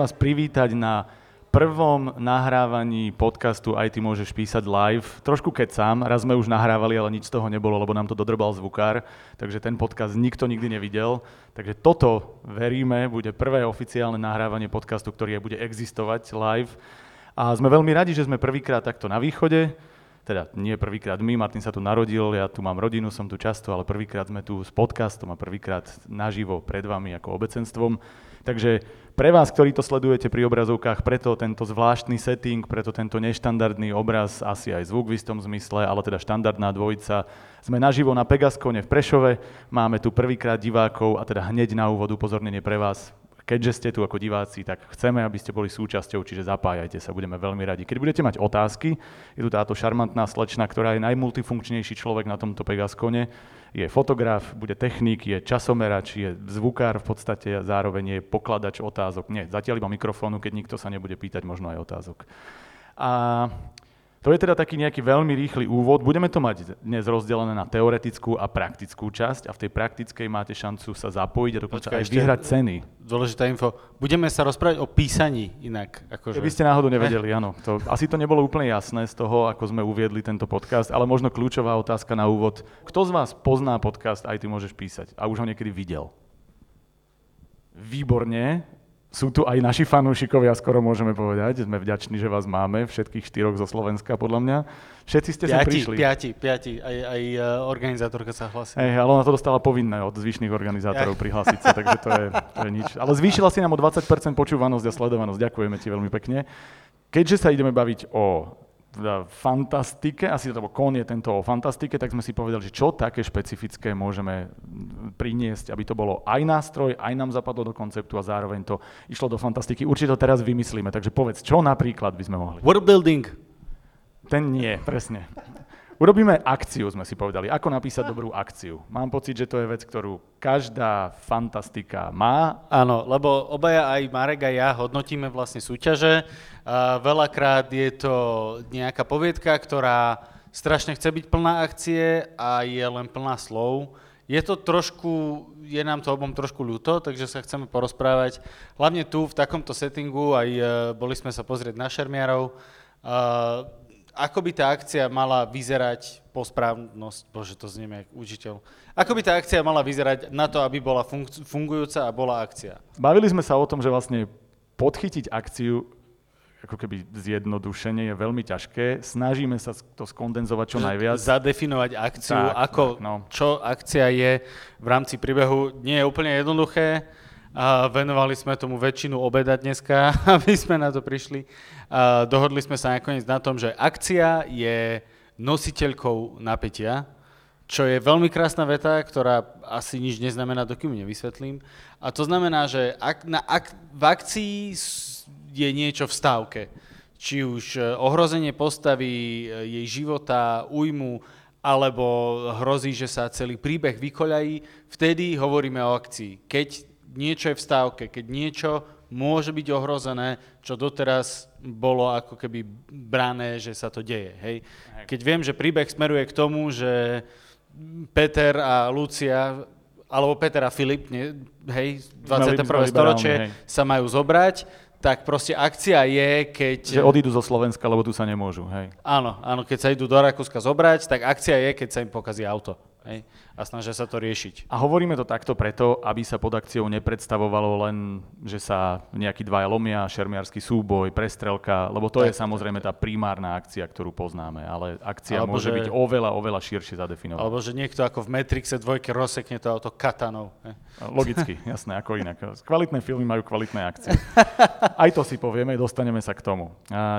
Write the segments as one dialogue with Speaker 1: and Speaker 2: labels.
Speaker 1: vás privítať na prvom nahrávaní podcastu Aj ty môžeš písať live. Trošku keď sám, raz sme už nahrávali, ale nič z toho nebolo, lebo nám to dodrbal zvukár, takže ten podcast nikto nikdy nevidel. Takže toto, veríme, bude prvé oficiálne nahrávanie podcastu, ktorý bude existovať live. A sme veľmi radi, že sme prvýkrát takto na východe, teda nie prvýkrát my, Martin sa tu narodil, ja tu mám rodinu, som tu často, ale prvýkrát sme tu s podcastom a prvýkrát naživo pred vami ako obecenstvom. Takže pre vás, ktorí to sledujete pri obrazovkách, preto tento zvláštny setting, preto tento neštandardný obraz, asi aj zvuk v istom zmysle, ale teda štandardná dvojica. Sme naživo na Pegaskone v Prešove, máme tu prvýkrát divákov a teda hneď na úvod upozornenie pre vás. Keďže ste tu ako diváci, tak chceme, aby ste boli súčasťou, čiže zapájajte sa, budeme veľmi radi. Keď budete mať otázky, je tu táto šarmantná slečna, ktorá je najmultifunkčnejší človek na tomto Pegaskone, je fotograf, bude technik, je časomerač, je zvukár v podstate, zároveň je pokladač otázok. Nie, zatiaľ iba mikrofónu, keď nikto sa nebude pýtať možno aj otázok. A to je teda taký nejaký veľmi rýchly úvod. Budeme to mať dnes rozdelené na teoretickú a praktickú časť a v tej praktickej máte šancu sa zapojiť a dokonca Počkaj, aj vyhrať ceny.
Speaker 2: Dôležitá info. Budeme sa rozprávať o písaní inak.
Speaker 1: Akože... Keby ste náhodou nevedeli, áno. To, asi to nebolo úplne jasné z toho, ako sme uviedli tento podcast, ale možno kľúčová otázka na úvod. Kto z vás pozná podcast Aj ty môžeš písať a už ho niekedy videl? Výborne sú tu aj naši fanúšikovia, skoro môžeme povedať. Sme vďační, že vás máme, všetkých štyroch zo Slovenska, podľa mňa. Všetci ste
Speaker 2: piati,
Speaker 1: sem prišli.
Speaker 2: Piati, piati, aj, aj e, organizátorka sa hlasí.
Speaker 1: Hey, ale ona to dostala povinné od zvyšných organizátorov ja. prihlásiť sa, takže to je, to je nič. Ale zvýšila si nám o 20% počúvanosť a sledovanosť. Ďakujeme ti veľmi pekne. Keďže sa ideme baviť o fantastike, asi to kon je tento o fantastike, tak sme si povedali, že čo také špecifické môžeme priniesť, aby to bolo aj nástroj, aj nám zapadlo do konceptu a zároveň to išlo do fantastiky. Určite to teraz vymyslíme, takže povedz, čo napríklad by sme mohli?
Speaker 2: World building.
Speaker 1: Ten nie, presne. Urobíme akciu, sme si povedali. Ako napísať dobrú akciu. Mám pocit, že to je vec, ktorú každá fantastika má.
Speaker 2: Áno, lebo obaja aj Marek a ja hodnotíme vlastne súťaže. Veľakrát je to nejaká poviedka, ktorá strašne chce byť plná akcie a je len plná slov. Je to trošku, je nám to obom trošku ľúto, takže sa chceme porozprávať. Hlavne tu, v takomto settingu, aj e, boli sme sa pozrieť na šermiarov ako by tá akcia mala vyzerať po správnosť, bože, to znieme ako učiteľ. Ako by tá akcia mala vyzerať na to, aby bola fungujúca a bola akcia?
Speaker 1: Bavili sme sa o tom, že vlastne podchytiť akciu ako keby zjednodušenie je veľmi ťažké. Snažíme sa to skondenzovať čo najviac.
Speaker 2: Zadefinovať akciu, tak, ako, tak, no. čo akcia je v rámci príbehu, nie je úplne jednoduché a venovali sme tomu väčšinu obeda dneska, aby sme na to prišli. A dohodli sme sa nakoniec na tom, že akcia je nositeľkou napätia, čo je veľmi krásna veta, ktorá asi nič neznamená, dokým nevysvetlím. A to znamená, že ak, na, ak, v akcii je niečo v stávke, či už e, ohrozenie postavy, e, jej života, újmu, alebo hrozí, že sa celý príbeh vykoľají, vtedy hovoríme o akcii. Keď niečo je v stávke, keď niečo môže byť ohrozené, čo doteraz bolo ako keby brané, že sa to deje. Hej? Keď viem, že príbeh smeruje k tomu, že Peter a Lucia, alebo Peter a Filip, nie, hej, 21. storočie sa majú zobrať, tak proste akcia je, keď...
Speaker 1: Že odídu zo Slovenska, lebo tu sa nemôžu, hej.
Speaker 2: Áno, áno, keď sa idú do Rakúska zobrať, tak akcia je, keď sa im pokazí auto. Hej? A snažia sa to riešiť.
Speaker 1: A hovoríme to takto preto, aby sa pod akciou nepredstavovalo len, že sa nejakí dvaja lomia, šermiarský súboj, prestrelka, lebo to tak, je samozrejme tá primárna akcia, ktorú poznáme, ale akcia alebo môže že, byť oveľa, oveľa širšie zadefinovaná.
Speaker 2: Alebo že niekto ako v Matrixe dvojke rozsekne to auto katanou. Hej?
Speaker 1: Logicky, jasné, ako inak. Kvalitné filmy majú kvalitné akcie. Aj to si povieme, dostaneme sa k tomu.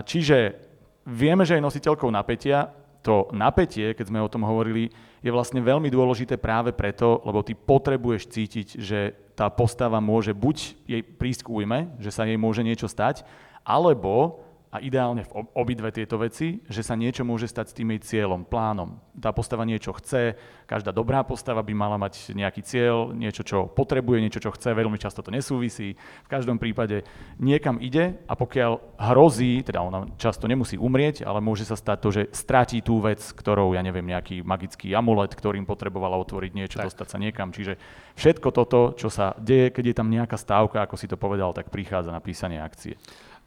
Speaker 1: Čiže vieme, že je nositeľkou napätia, to napätie, keď sme o tom hovorili, je vlastne veľmi dôležité práve preto, lebo ty potrebuješ cítiť, že tá postava môže buď jej prísť k újme, že sa jej môže niečo stať, alebo a ideálne v obidve tieto veci, že sa niečo môže stať s tým jej cieľom, plánom. Tá postava niečo chce, každá dobrá postava by mala mať nejaký cieľ, niečo, čo potrebuje, niečo, čo chce, veľmi často to nesúvisí. V každom prípade niekam ide a pokiaľ hrozí, teda ona často nemusí umrieť, ale môže sa stať to, že stratí tú vec, ktorou, ja neviem, nejaký magický amulet, ktorým potrebovala otvoriť niečo, tak. dostať sa niekam. Čiže všetko toto, čo sa deje, keď je tam nejaká stávka, ako si to povedal, tak prichádza na písanie akcie.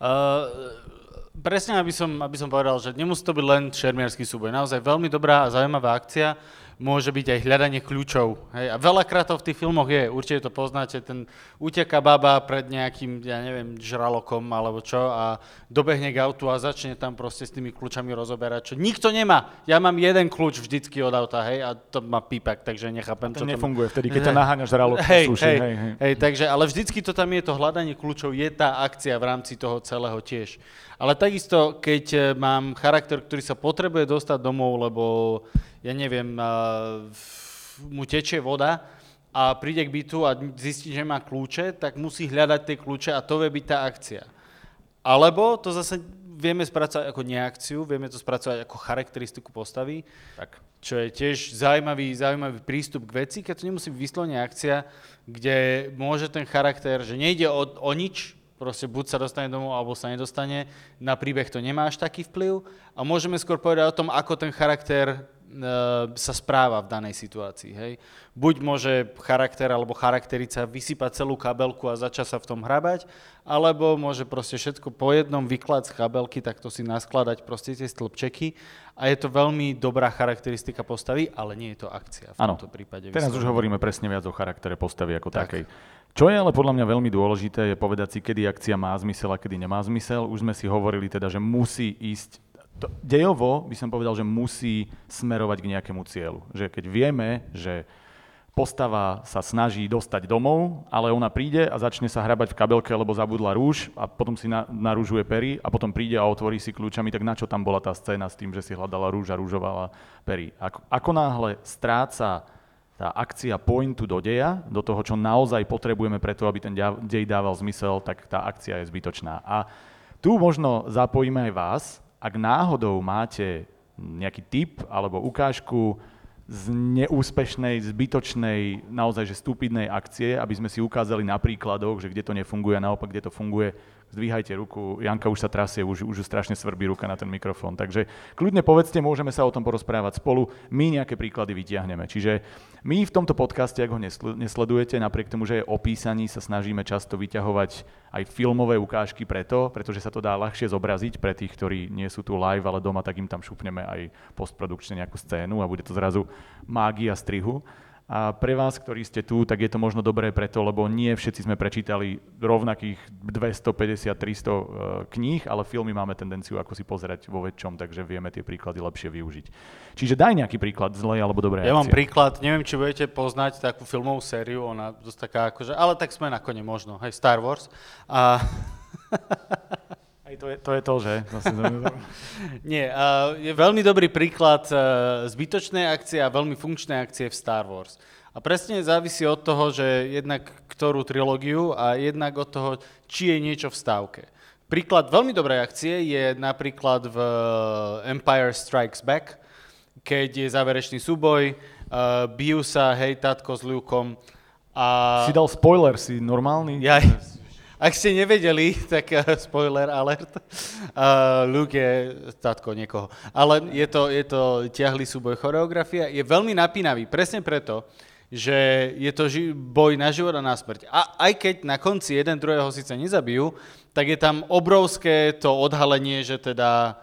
Speaker 1: Uh
Speaker 2: presne, aby som, aby som povedal, že nemusí to byť len šermiarský súboj. Naozaj veľmi dobrá a zaujímavá akcia môže byť aj hľadanie kľúčov. Hej. A veľakrát to v tých filmoch je, určite to poznáte, ten uteká baba pred nejakým, ja neviem, žralokom alebo čo a dobehne k autu a začne tam proste s tými kľúčami rozoberať, čo nikto nemá. Ja mám jeden kľúč vždycky od auta, hej, a to má pípak, takže nechápem,
Speaker 1: a to čo nefunguje vtedy, keď ťa naháňa žralok.
Speaker 2: Hej, suši, hej, hej, hej. hej, takže, ale vždycky to tam je, to hľadanie kľúčov je tá akcia v rámci toho celého tiež. Ale takisto, keď eh, mám charakter, ktorý sa potrebuje dostať domov, lebo ja neviem, mu tečie voda a príde k bytu a zistí, že má kľúče, tak musí hľadať tie kľúče a to vie byť tá akcia. Alebo to zase vieme spracovať ako neakciu, vieme to spracovať ako charakteristiku postavy, tak. čo je tiež zaujímavý, zaujímavý prístup k veci, keď to nemusí byť vyslovene akcia, kde môže ten charakter, že nejde o, o nič, proste buď sa dostane domov, alebo sa nedostane, na príbeh to nemá až taký vplyv a môžeme skôr povedať o tom, ako ten charakter sa správa v danej situácii. Hej. Buď môže charakter alebo charakterica vysypať celú kabelku a začať sa v tom hrabať, alebo môže proste všetko po jednom vyklať z kabelky, takto si naskladať proste tie stĺpčeky a je to veľmi dobrá charakteristika postavy, ale nie je to akcia v ano. tomto prípade.
Speaker 1: Teraz už hovoríme presne viac o charaktere postavy ako tak. takej. Čo je ale podľa mňa veľmi dôležité, je povedať si, kedy akcia má zmysel a kedy nemá zmysel. Už sme si hovorili teda, že musí ísť to, dejovo by som povedal, že musí smerovať k nejakému cieľu. Že keď vieme, že postava sa snaží dostať domov, ale ona príde a začne sa hrabať v kabelke, lebo zabudla rúž a potom si na, narúžuje pery a potom príde a otvorí si kľúčami, tak na čo tam bola tá scéna s tým, že si hľadala rúž a rúžovala pery. Ako, ako náhle stráca tá akcia pointu do deja, do toho, čo naozaj potrebujeme preto, aby ten dej dával zmysel, tak tá akcia je zbytočná. A tu možno zapojíme aj vás, ak náhodou máte nejaký tip alebo ukážku z neúspešnej, zbytočnej, naozaj že stupidnej akcie, aby sme si ukázali na príkladoch, že kde to nefunguje a naopak, kde to funguje, zdvíhajte ruku, Janka už sa trasie, už, už strašne svrbí ruka na ten mikrofón. Takže kľudne povedzte, môžeme sa o tom porozprávať spolu, my nejaké príklady vytiahneme. Čiže my v tomto podcaste, ak ho nesledujete, napriek tomu, že je opísaný, sa snažíme často vyťahovať aj filmové ukážky preto, pretože sa to dá ľahšie zobraziť pre tých, ktorí nie sú tu live, ale doma, tak im tam šupneme aj postprodukčne nejakú scénu a bude to zrazu mágia strihu. A pre vás, ktorí ste tu, tak je to možno dobré preto, lebo nie všetci sme prečítali rovnakých 250-300 e, kníh, ale filmy máme tendenciu ako si pozerať vo väčšom, takže vieme tie príklady lepšie využiť. Čiže daj nejaký príklad zlej alebo dobrej
Speaker 2: Ja akcie. mám príklad, neviem, či budete poznať takú filmovú sériu, ona dosť taká akože, ale tak sme na kone možno, hej, Star Wars. A
Speaker 1: Aj to je to, je to že?
Speaker 2: Nie, uh, je veľmi dobrý príklad uh, zbytočnej akcie a veľmi funkčnej akcie v Star Wars. A presne závisí od toho, že jednak ktorú trilógiu a jednak od toho, či je niečo v stávke. Príklad veľmi dobrej akcie je napríklad v Empire Strikes Back, keď je záverečný súboj, uh, bijú sa, hej, tatko s Lukom. A...
Speaker 1: Si dal spoiler, si normálny?
Speaker 2: Ja, ak ste nevedeli, tak uh, spoiler alert, uh, Luke je tatko niekoho. Ale je to, je to ťahlý súboj choreografia, je veľmi napínavý, presne preto, že je to ži- boj na život a na smrť. A aj keď na konci jeden druhého síce nezabijú, tak je tam obrovské to odhalenie, že teda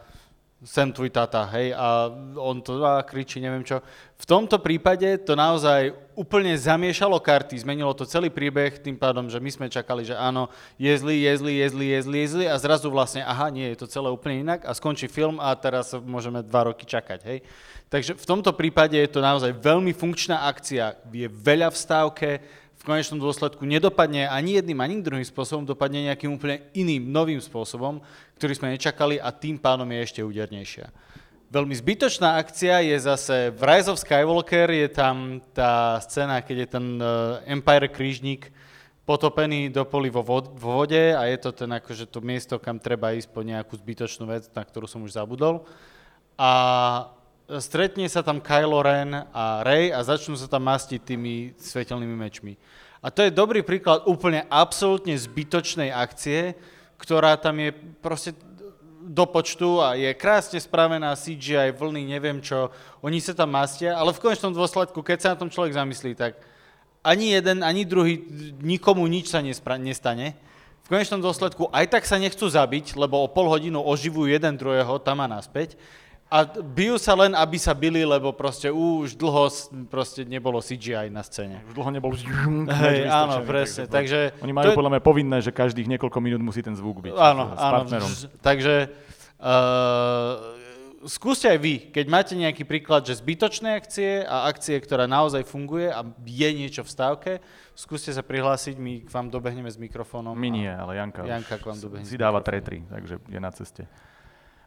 Speaker 2: sem tvoj tata, hej, a on to a kričí, neviem čo. V tomto prípade to naozaj úplne zamiešalo karty, zmenilo to celý príbeh tým pádom, že my sme čakali, že áno, je zlý, je zlý, je zlý, je zlý, je zlý a zrazu vlastne, aha, nie, je to celé úplne inak a skončí film a teraz môžeme dva roky čakať, hej. Takže v tomto prípade je to naozaj veľmi funkčná akcia, je veľa v stávke, v konečnom dôsledku nedopadne ani jedným, ani druhým spôsobom, dopadne nejakým úplne iným, novým spôsobom, ktorý sme nečakali a tým pádom je ešte údernejšia. Veľmi zbytočná akcia je zase v Rise of Skywalker, je tam tá scéna, keď je ten uh, Empire krížnik potopený do poli vo, vode a je to ten akože to miesto, kam treba ísť po nejakú zbytočnú vec, na ktorú som už zabudol. A stretne sa tam Kylo Ren a Rey a začnú sa tam mastiť tými svetelnými mečmi. A to je dobrý príklad úplne absolútne zbytočnej akcie, ktorá tam je proste do počtu a je krásne spravená CGI, vlny, neviem čo. Oni sa tam mastia, ale v konečnom dôsledku, keď sa na tom človek zamyslí, tak ani jeden, ani druhý, nikomu nič sa nespra- nestane. V konečnom dôsledku aj tak sa nechcú zabiť, lebo o pol hodinu oživujú jeden druhého tam a naspäť. A bijú sa len, aby sa bili, lebo proste už dlho proste nebolo CGI na scéne.
Speaker 1: Už dlho nebolo...
Speaker 2: Hej, áno, presne. Takže,
Speaker 1: Oni majú podľa mňa povinné, že každých niekoľko minút musí ten zvuk byť.
Speaker 2: Áno, áno. Takže uh, skúste aj vy, keď máte nejaký príklad, že zbytočné akcie a akcie, ktorá naozaj funguje a je niečo v stávke, skúste sa prihlásiť, my k vám dobehneme s mikrofónom.
Speaker 1: My nie, ale Janka,
Speaker 2: Janka k vám dobehne
Speaker 1: si dáva tretri, takže je na ceste.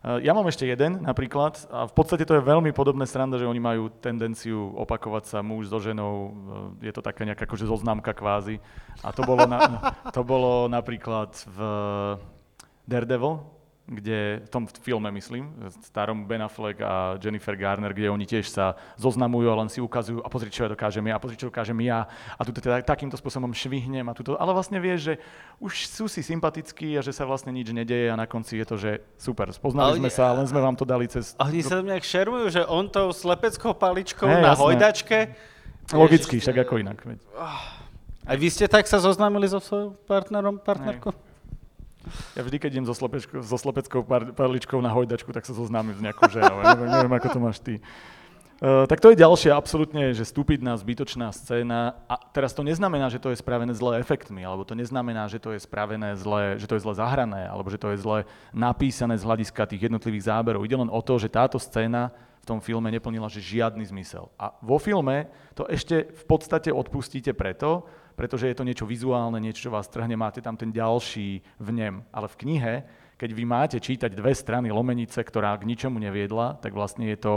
Speaker 1: Ja mám ešte jeden napríklad a v podstate to je veľmi podobné stranda, že oni majú tendenciu opakovať sa muž so ženou, je to taká nejaká akože zoznámka kvázi. A to bolo, na, to bolo napríklad v Daredevil, kde, v tom filme myslím, starom Ben Affleck a Jennifer Garner, kde oni tiež sa zoznamujú a len si ukazujú a pozri, čo ja dokážem ja, a pozri, čo dokážem ja a tu teda takýmto spôsobom švihnem a tuto, ale vlastne vieš, že už sú si sympatickí a že sa vlastne nič nedeje a na konci je to, že super, spoznali ale sme sa, len sme vám to dali cez...
Speaker 2: A oni sa nejak šermujú, že on tou slepeckou paličkou hey, na jasné. hojdačke...
Speaker 1: Logicky, však ako inak. Veď.
Speaker 2: A vy ste tak sa zoznámili so svojím partnerom, partnerkou? Hey.
Speaker 1: Ja vždy, keď idem so, slepečko, so slepeckou perličkou na hojdačku, tak sa zoznámim s nejakou ženou. Ja neviem, neviem, ako to máš ty. Uh, tak to je ďalšie, absolútne, že na zbytočná scéna. A teraz to neznamená, že to je spravené zlé efektmi, alebo to neznamená, že to je spravené zle, že to je zle zahrané, alebo že to je zle napísané z hľadiska tých jednotlivých záberov. Ide len o to, že táto scéna v tom filme neplnila že žiadny zmysel. A vo filme to ešte v podstate odpustíte preto, pretože je to niečo vizuálne, niečo, čo vás trhne, máte tam ten ďalší vnem. Ale v knihe, keď vy máte čítať dve strany lomenice, ktorá k ničomu neviedla, tak vlastne je to,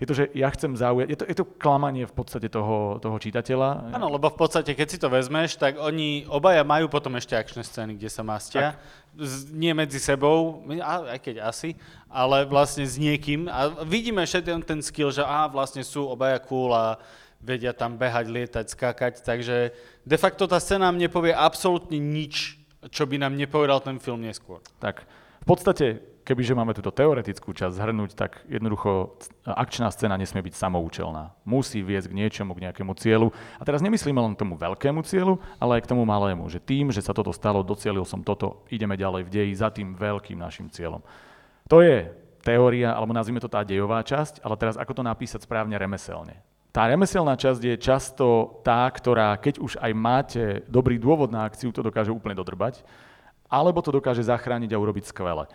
Speaker 1: je to, že ja chcem zaujať, je to, je to klamanie v podstate toho, toho čitateľa.
Speaker 2: Áno, lebo v podstate, keď si to vezmeš, tak oni obaja majú potom ešte akčné scény, kde sa mastia. Z, nie medzi sebou, aj keď asi, ale vlastne s niekým. A vidíme všetko ten skill, že á, vlastne sú obaja cool a vedia tam behať, lietať, skákať, takže de facto tá scéna nám nepovie absolútne nič, čo by nám nepovedal ten film neskôr.
Speaker 1: Tak, v podstate, kebyže máme túto teoretickú časť zhrnúť, tak jednoducho akčná scéna nesmie byť samoučelná. Musí viesť k niečomu, k nejakému cieľu. A teraz nemyslíme len k tomu veľkému cieľu, ale aj k tomu malému. Že tým, že sa toto stalo, docielil som toto, ideme ďalej v deji za tým veľkým našim cieľom. To je teória, alebo nazvime to tá dejová časť, ale teraz ako to napísať správne remeselne. Tá remeselná časť je často tá, ktorá, keď už aj máte dobrý dôvod na akciu, to dokáže úplne dodrbať, alebo to dokáže zachrániť a urobiť skvele.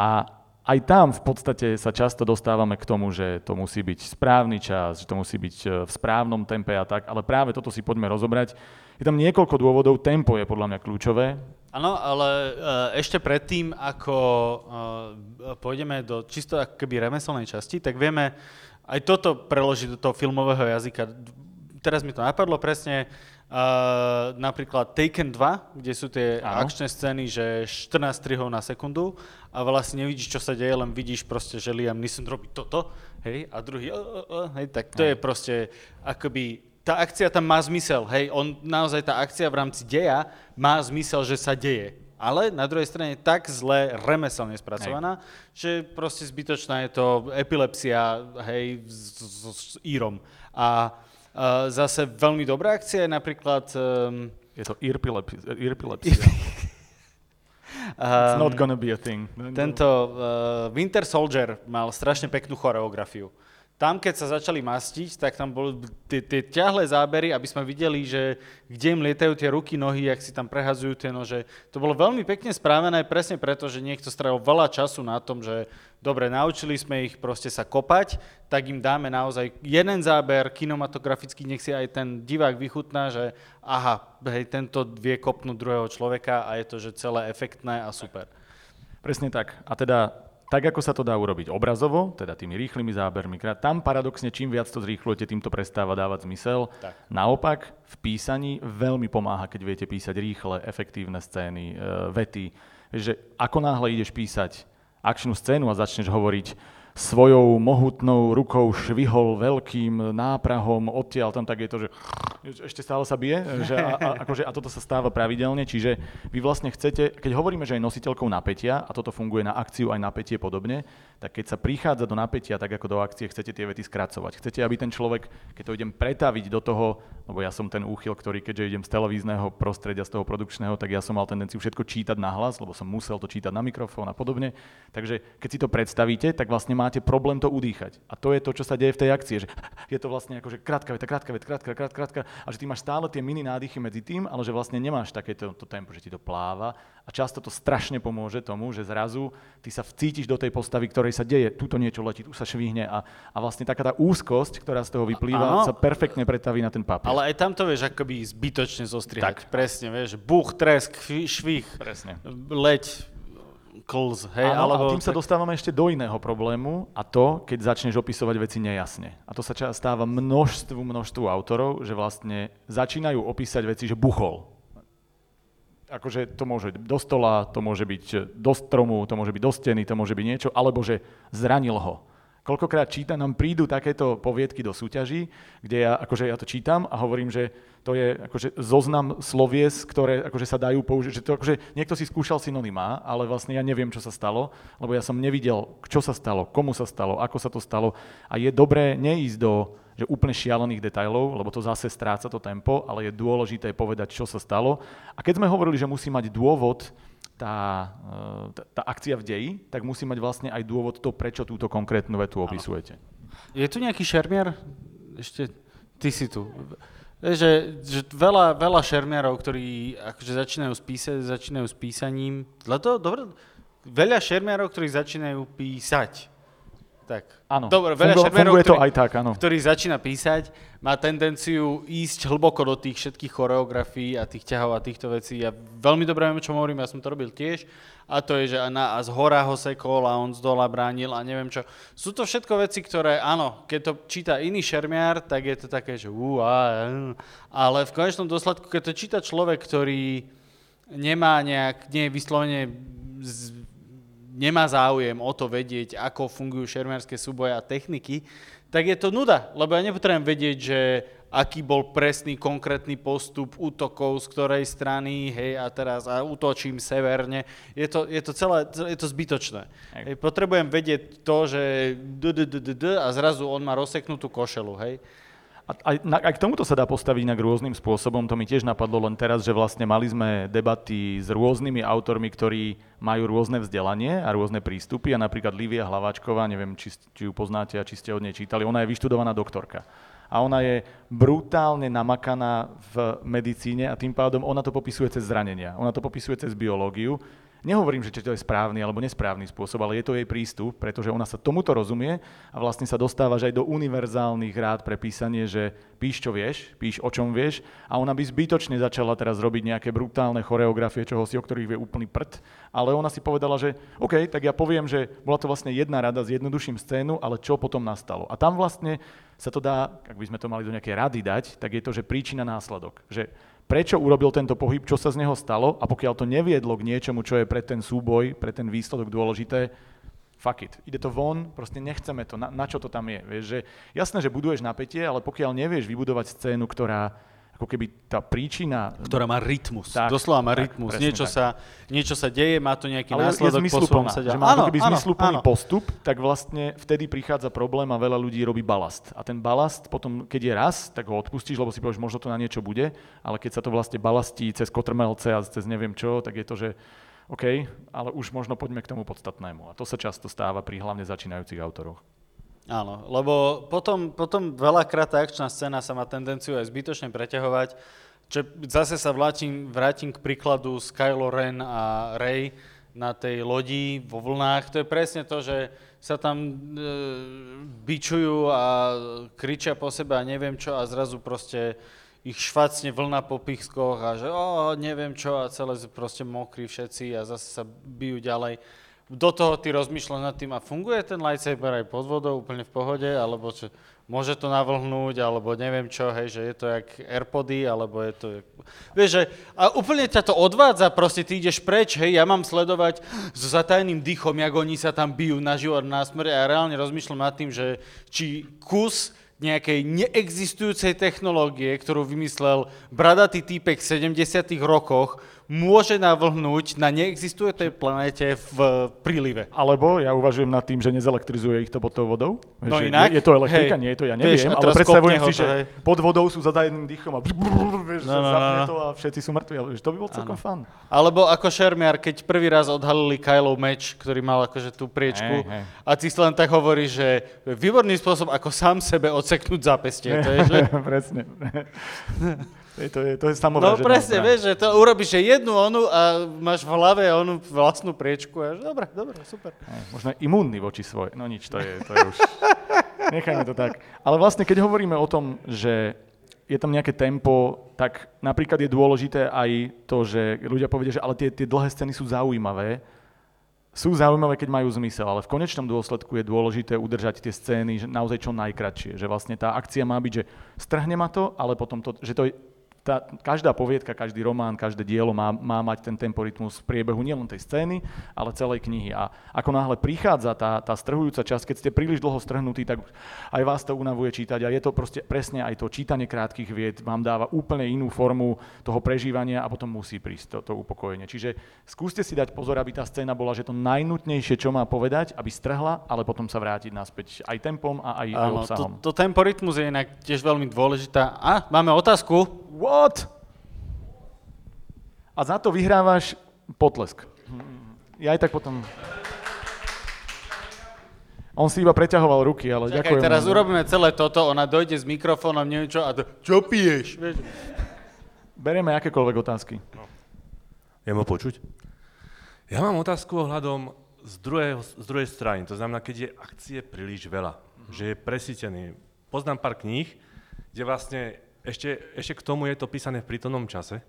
Speaker 1: A aj tam v podstate sa často dostávame k tomu, že to musí byť správny čas, že to musí byť e, v správnom tempe a tak, ale práve toto si poďme rozobrať. Je tam niekoľko dôvodov, tempo je podľa mňa kľúčové.
Speaker 2: Áno, ale e, ešte predtým, ako e, pôjdeme do čisto akoby remeselnej časti, tak vieme aj toto preložiť do toho filmového jazyka. Teraz mi to napadlo presne, uh, napríklad Taken 2, kde sú tie Áno. akčné scény, že 14 strihov na sekundu a vlastne nevidíš, čo sa deje, len vidíš proste, že Liam Neeson robí toto, hej, a druhý, uh, uh, uh, hej, tak to Aj. je proste akoby tá akcia tam má zmysel, hej, on naozaj tá akcia v rámci deja má zmysel, že sa deje ale na druhej strane tak zle remeselne spracovaná, hej. že proste zbytočná je to epilepsia, hej, s, s, s írom. A uh, zase veľmi dobrá akcia je napríklad... Um,
Speaker 1: je to irpilepsia. It's not gonna be a thing.
Speaker 2: Tento uh, Winter Soldier mal strašne peknú choreografiu tam, keď sa začali mastiť, tak tam boli tie ťahlé zábery, aby sme videli, že kde im lietajú tie ruky, nohy, jak si tam prehazujú tie nože. To bolo veľmi pekne správené presne preto, že niekto strávil veľa času na tom, že dobre, naučili sme ich proste sa kopať, tak im dáme naozaj jeden záber, kinematograficky nech si aj ten divák vychutná, že aha, hej, tento vie kopnúť druhého človeka a je to, že celé efektné a super.
Speaker 1: Presne tak. A teda tak ako sa to dá urobiť obrazovo, teda tými rýchlymi zábermi, tam paradoxne čím viac to zrýchlujete, tým to prestáva dávať zmysel. Tak. Naopak v písaní veľmi pomáha, keď viete písať rýchle, efektívne scény, e, vety. Že ako náhle ideš písať akčnú scénu a začneš hovoriť svojou mohutnou rukou švihol veľkým náprahom odtiaľ tam, tak je to, že ešte stále sa bije že a, a, akože, a toto sa stáva pravidelne, čiže vy vlastne chcete, keď hovoríme, že je nositeľkou napätia a toto funguje na akciu aj napätie podobne, tak keď sa prichádza do napätia, tak ako do akcie, chcete tie vety skracovať. Chcete, aby ten človek, keď to idem pretaviť do toho, lebo ja som ten úchyl, ktorý keďže idem z televízneho prostredia, z toho produkčného, tak ja som mal tendenciu všetko čítať na hlas, lebo som musel to čítať na mikrofón a podobne. Takže keď si to predstavíte, tak vlastne máte problém to udýchať. A to je to, čo sa deje v tej akcii, že je to vlastne akože krátka veta, krátka veta, krátka, krátka, krátka, a že ty máš stále tie mini nádychy medzi tým, ale že vlastne nemáš takéto to tempo, že ti to pláva a často to strašne pomôže tomu, že zrazu ty sa vcítiš do tej postavy, ktorej sa deje, tuto niečo letí, tu sa švihne a, a vlastne taká tá úzkosť, ktorá z toho vyplýva, ano. sa perfektne pretaví na ten papier.
Speaker 2: Ale aj tam to vieš akoby zbytočne zostrihať. Tak. Presne, vieš, buch, tresk, švih,
Speaker 1: Presne.
Speaker 2: leď, klz, hej?
Speaker 1: Áno, alebo... a tým sa dostávame ešte do iného problému a to, keď začneš opisovať veci nejasne. A to sa stáva množstvu, množstvu autorov, že vlastne začínajú opísať veci, že buchol. Akože to môže byť do stola, to môže byť do stromu, to môže byť do steny, to môže byť niečo, alebo že zranil ho Koľkokrát čítam, nám prídu takéto poviedky do súťaží, kde ja, akože ja to čítam a hovorím, že to je akože zoznam slovies, ktoré akože sa dajú použiť. Že to, akože niekto si skúšal synonymá, ale vlastne ja neviem, čo sa stalo, lebo ja som nevidel, čo sa stalo, komu sa stalo, ako sa to stalo. A je dobré neísť do že úplne šialených detajlov, lebo to zase stráca to tempo, ale je dôležité povedať, čo sa stalo. A keď sme hovorili, že musí mať dôvod, tá, tá, tá akcia v deji, tak musí mať vlastne aj dôvod to, prečo túto konkrétnu vetu opisujete.
Speaker 2: Je tu nejaký šermier? Ešte ty si tu. Že, že veľa, veľa šermiarov, ktorí akože začínajú s písať, začínajú s písaním. To, dobre, veľa šermiarov, ktorí začínajú písať. Tak.
Speaker 1: Áno, Dobre, veľa Fungo, funguje ktorý, to aj tak, áno.
Speaker 2: Ktorý začína písať, má tendenciu ísť hlboko do tých všetkých choreografií a tých ťahov a týchto vecí. Ja veľmi dobre viem, čo hovorím, ja som to robil tiež. A to je, že na, a z hora ho sekol a on z dola bránil a neviem čo. Sú to všetko veci, ktoré, áno, keď to číta iný šermiar, tak je to také, že ú, a, ale v konečnom dôsledku, keď to číta človek, ktorý nemá nejak, nie je vyslovene z, nemá záujem o to vedieť, ako fungujú šermiarské súboje a techniky, tak je to nuda, lebo ja nepotrebujem vedieť, že aký bol presný konkrétny postup útokov z ktorej strany, hej, a teraz a útočím severne. Je to, je to celé, je to zbytočné. Hej, potrebujem vedieť to, že d, d, d, d, d, a zrazu on má rozseknutú košelu, hej.
Speaker 1: A aj, k tomuto sa dá postaviť inak rôznym spôsobom. To mi tiež napadlo len teraz, že vlastne mali sme debaty s rôznymi autormi, ktorí majú rôzne vzdelanie a rôzne prístupy. A napríklad Livia Hlaváčková, neviem, či, či ju poznáte a či ste od nej čítali, ona je vyštudovaná doktorka. A ona je brutálne namakaná v medicíne a tým pádom ona to popisuje cez zranenia. Ona to popisuje cez biológiu Nehovorím, že to je správny alebo nesprávny spôsob, ale je to jej prístup, pretože ona sa tomuto rozumie a vlastne sa dostávaš aj do univerzálnych rád pre písanie, že píš, čo vieš, píš, o čom vieš a ona by zbytočne začala teraz robiť nejaké brutálne choreografie, čoho si, o ktorých vie úplný prd, ale ona si povedala, že OK, tak ja poviem, že bola to vlastne jedna rada, s jednodušším scénu, ale čo potom nastalo. A tam vlastne sa to dá, ak by sme to mali do nejakej rady dať, tak je to, že príčina následok. Že prečo urobil tento pohyb, čo sa z neho stalo? A pokiaľ to neviedlo k niečomu, čo je pre ten súboj, pre ten výsledok dôležité, fuck it, ide to von, proste nechceme to, na, na čo to tam je. Vieš, že jasné, že buduješ napätie, ale pokiaľ nevieš vybudovať scénu, ktorá ako keby tá príčina...
Speaker 2: Ktorá má rytmus, tak, doslova má tak, rytmus. Niečo sa, niečo sa deje, má to nejaký Ale následok,
Speaker 1: je sa že má áno, keby zmysluplný áno. postup, tak vlastne vtedy prichádza problém a veľa ľudí robí balast. A ten balast potom, keď je raz, tak ho odpustíš, lebo si povieš, možno to na niečo bude, ale keď sa to vlastne balastí cez kotrmelce a cez neviem čo, tak je to, že OK, ale už možno poďme k tomu podstatnému. A to sa často stáva pri hlavne začínajúcich autoroch.
Speaker 2: Áno, lebo potom, potom veľakrát tá akčná scéna sa má tendenciu aj zbytočne preťahovať. Čo zase sa vrátim, vrátim k príkladu z Kylo Ren a Rey na tej lodi vo vlnách. To je presne to, že sa tam e, bičujú a kričia po sebe a neviem čo a zrazu proste ich švacne vlna po pichskoch a že o, neviem čo a celé proste mokrí všetci a zase sa bijú ďalej do toho ty rozmýšľaš nad tým, a funguje ten lightsaber aj pod vodou úplne v pohode, alebo čo, môže to navlhnúť, alebo neviem čo, hej, že je to jak Airpody, alebo je to... Jak... Vieš, že a úplne ťa to odvádza, proste ty ideš preč, hej, ja mám sledovať s zatajným dýchom, jak oni sa tam bijú na život, na smrť a ja reálne rozmýšľam nad tým, že či kus nejakej neexistujúcej technológie, ktorú vymyslel bradatý týpek v 70 rokoch, môže navlhnúť na neexistujúcej planéte v prílive.
Speaker 1: Alebo ja uvažujem nad tým, že nezelektrizuje ich to pod tou vodou.
Speaker 2: No že inak?
Speaker 1: Je, je to elektrika? Hej, nie je to, ja neviem, vieš, ale predstavujem si, že hej. pod vodou sú za jedným dýchom a vieš, no, no, no. to a všetci sú mŕtvi. Ale, to by bol celkom fan.
Speaker 2: Alebo ako Šermiar, keď prvý raz odhalili Kylov meč, ktorý mal akože tú priečku hey, hey. a si len tak hovorí, že výborný spôsob, ako sám sebe odseknúť zápestie. To je, že...
Speaker 1: Presne. Je to, je, to je samovražedná
Speaker 2: No presne, vieš, že to urobíš že jednu onu a máš v hlave onu vlastnú priečku a dobre, dobre, super.
Speaker 1: Aj, možno imúnny voči svoj, no nič, to je, to je už, nechajme to tak. Ale vlastne, keď hovoríme o tom, že je tam nejaké tempo, tak napríklad je dôležité aj to, že ľudia povedia, že ale tie, tie dlhé scény sú zaujímavé, sú zaujímavé, keď majú zmysel, ale v konečnom dôsledku je dôležité udržať tie scény že naozaj čo najkratšie. Že vlastne tá akcia má byť, že strhne ma to, ale potom to, že to je tá, každá poviedka, každý román, každé dielo má, má mať ten temporitmus v priebehu nielen tej scény, ale celej knihy. A ako náhle prichádza tá, tá strhujúca časť, keď ste príliš dlho strhnutí, tak aj vás to unavuje čítať a je to proste presne aj to čítanie krátkých vied vám dáva úplne inú formu toho prežívania a potom musí prísť to, to upokojenie. Čiže skúste si dať pozor, aby tá scéna bola, že to najnutnejšie, čo má povedať, aby strhla, ale potom sa vrátiť naspäť aj tempom a aj Áno, obsahom.
Speaker 2: To, to temporitmus je inak tiež veľmi dôležitá. A máme otázku.
Speaker 1: What? A za to vyhrávaš potlesk. Ja aj tak potom... On si iba preťahoval ruky, ale Čakaj, ďakujem.
Speaker 2: teraz urobíme celé toto, ona dojde s mikrofónom, neviem čo, a to, čo piješ? Vieš?
Speaker 1: Berieme akékoľvek otázky. No.
Speaker 3: Ja ma počuť? Ja mám otázku ohľadom z, druhej, z druhej strany. To znamená, keď je akcie príliš veľa, mm-hmm. že je presítený. Poznám pár kníh, kde vlastne ešte, ešte k tomu je to písané v prítomnom čase,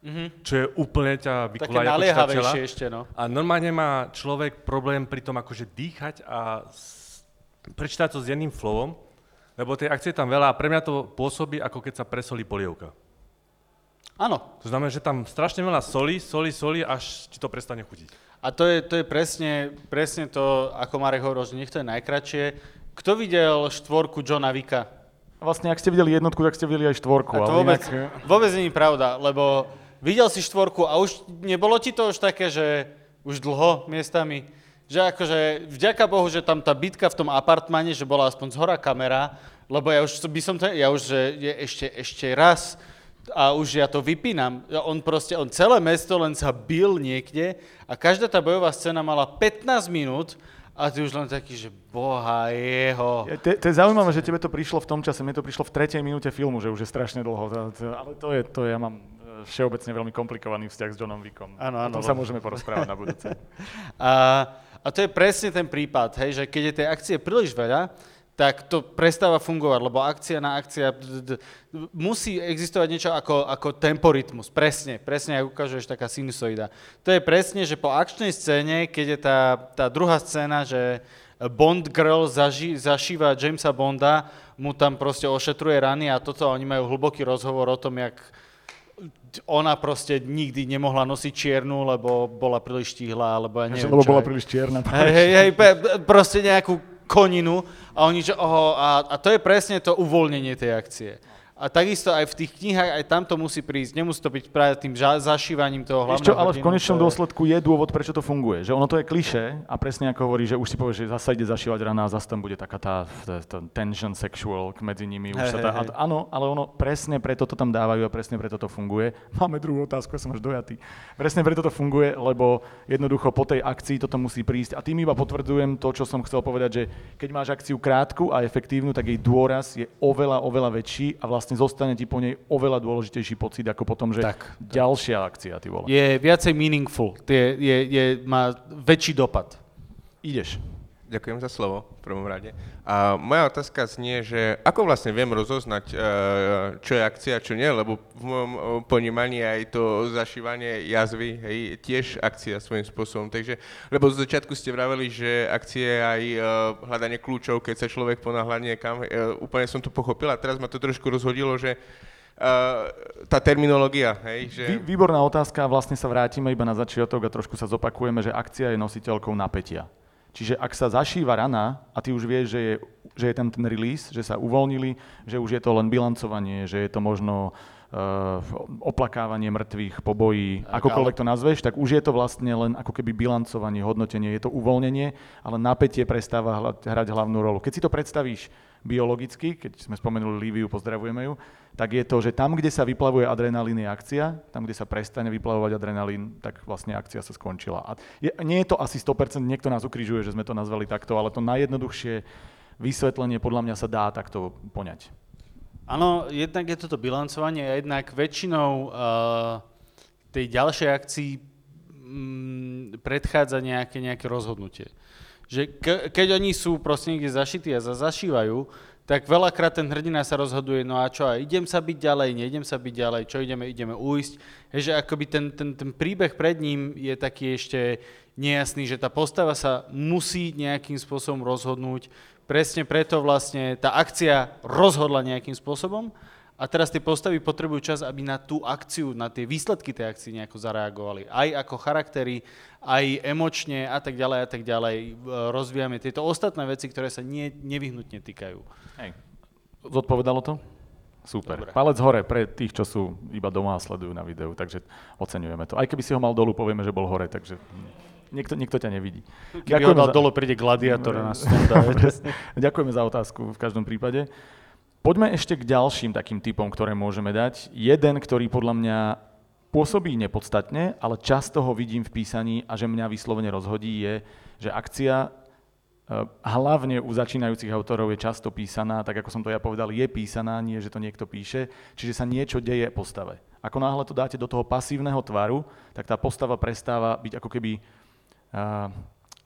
Speaker 3: mm-hmm. čo je úplne ťa vykulá
Speaker 2: ako ešte, no.
Speaker 3: A normálne má človek problém pri tom akože dýchať a s, prečítať to s jedným flowom, lebo tej akcie je tam veľa a pre mňa to pôsobí, ako keď sa presolí polievka.
Speaker 2: Áno.
Speaker 3: To znamená, že tam strašne veľa soli, soli, soli, až ti to prestane chutiť.
Speaker 2: A to je, to je presne, presne to, ako Marek hovoril, že nech to je najkračšie. Kto videl štvorku Johna Vika?
Speaker 1: Vlastne, ak ste videli jednotku, tak ste videli aj štvorku.
Speaker 2: A to vôbec, inak... vôbec nie je pravda, lebo videl si štvorku a už nebolo ti to už také, že už dlho miestami, že akože vďaka Bohu, že tam tá bitka v tom apartmane, že bola aspoň z hora kamera, lebo ja už by som to, ja už, že je ešte, ešte raz a už ja to vypínam. On proste, on celé mesto len sa bil niekde a každá tá bojová scéna mala 15 minút a ty už len taký, že boha jeho.
Speaker 1: Je, to, to je zaujímavé, že tebe to prišlo v tom čase, mne to prišlo v tretej minúte filmu, že už je strašne dlho. Ale to je, to ja mám e, všeobecne veľmi komplikovaný vzťah s Johnom Wickom.
Speaker 2: Áno, áno.
Speaker 1: O tom sa môžeme porozprávať na budúce.
Speaker 2: a, a to je presne ten prípad, hej, že keď je tej akcie príliš veľa, tak to prestáva fungovať, lebo akcia na akcia musí existovať niečo ako, ako temporitmus, presne, presne, ako ukážeš, taká sinusoida. To je presne, že po akčnej scéne, keď je tá, tá druhá scéna, že Bond girl zaži, zašíva Jamesa Bonda, mu tam proste ošetruje rany a toto, oni majú hlboký rozhovor o tom, jak ona proste nikdy nemohla nosiť čiernu, lebo bola príliš štíhla, alebo ja neviem
Speaker 1: Lebo bola príliš čierna.
Speaker 2: Hej, hej, hej, proste nejakú koninu a oni, že oho, a, a to je presne to uvoľnenie tej akcie. A takisto aj v tých knihách, aj tam to musí prísť. Nemusí to byť práve tým ža- zašívaním toho hlavného
Speaker 1: Ešte, ale v konečnom to... dôsledku je dôvod, prečo to funguje. Že ono to je kliše a presne ako hovorí, že už si povie, že zase ide zašívať rana a zase tam bude taká tá, tá, tá tension sexual medzi nimi. Už hey, sa tá, hey, hey. Áno, ale ono presne preto to tam dávajú a presne preto to funguje. Máme druhú otázku, ja som až dojatý. Presne preto to funguje, lebo jednoducho po tej akcii toto musí prísť. A tým iba potvrdzujem to, čo som chcel povedať, že keď máš akciu krátku a efektívnu, tak jej dôraz je oveľa, oveľa väčší a vlastne vlastne zostane ti po nej oveľa dôležitejší pocit, ako potom, že tak, ďalšia akcia, ty vole.
Speaker 2: Je viacej meaningful, je, je, je, má väčší dopad.
Speaker 1: Ideš.
Speaker 4: Ďakujem za slovo v prvom rade. A moja otázka znie, že ako vlastne viem rozoznať, e, čo je akcia, čo nie, lebo v mojom e, ponímaní aj to zašívanie jazvy, hej, tiež akcia svojím spôsobom. Takže, lebo z začiatku ste vraveli, že akcie aj e, hľadanie kľúčov, keď sa človek ponáhľa niekam. Úplne som to pochopil a teraz ma to trošku rozhodilo, že tá terminológia. Hej, že...
Speaker 1: Vý, výborná otázka, vlastne sa vrátime iba na začiatok a trošku sa zopakujeme, že akcia je nositeľkou napätia. Čiže ak sa zašíva rana a ty už vieš, že je, že je tam ten release, že sa uvoľnili, že už je to len bilancovanie, že je to možno uh, oplakávanie mŕtvych, pobojí, tak, akokoľvek ale... to nazveš, tak už je to vlastne len ako keby bilancovanie, hodnotenie, je to uvoľnenie, ale napätie prestáva hrať hlavnú rolu. Keď si to predstavíš biologicky, keď sme spomenuli Líviu, pozdravujeme ju, tak je to, že tam, kde sa vyplavuje adrenalín, je akcia, tam, kde sa prestane vyplavovať adrenalín, tak vlastne akcia sa skončila. A je, nie je to asi 100%, niekto nás ukrižuje, že sme to nazvali takto, ale to najjednoduchšie vysvetlenie podľa mňa sa dá takto poňať.
Speaker 2: Áno, jednak je toto bilancovanie a jednak väčšinou uh, tej ďalšej akcii um, predchádza nejaké, nejaké rozhodnutie. Že ke, keď oni sú proste niekde zašití a zašívajú, tak veľakrát ten hrdina sa rozhoduje, no a čo, a idem sa byť ďalej, neidem sa byť ďalej, čo ideme, ideme uísť. Hež, že akoby ten, ten, ten príbeh pred ním je taký ešte nejasný, že tá postava sa musí nejakým spôsobom rozhodnúť. Presne preto vlastne tá akcia rozhodla nejakým spôsobom a teraz tie postavy potrebujú čas, aby na tú akciu, na tie výsledky tej akcie nejako zareagovali. Aj ako charaktery, aj emočne a tak ďalej a tak ďalej. E, rozvíjame tieto ostatné veci, ktoré sa nie, nevyhnutne týkajú. Hej.
Speaker 1: Zodpovedalo to? Super. Dobre. Palec hore pre tých, čo sú iba doma a sledujú na videu, takže oceňujeme to. Aj keby si ho mal dolu, povieme, že bol hore, takže niekto, niekto ťa nevidí.
Speaker 2: Keby Ďakujeme ho dal za... dole, príde gladiátor a nás
Speaker 1: Ďakujeme za otázku v každom prípade. Poďme ešte k ďalším takým typom, ktoré môžeme dať. Jeden, ktorý podľa mňa pôsobí nepodstatne, ale často ho vidím v písaní a že mňa vyslovene rozhodí, je, že akcia eh, hlavne u začínajúcich autorov je často písaná, tak ako som to ja povedal, je písaná, nie že to niekto píše, čiže sa niečo deje postave. Ako náhle to dáte do toho pasívneho tvaru, tak tá postava prestáva byť ako keby uh,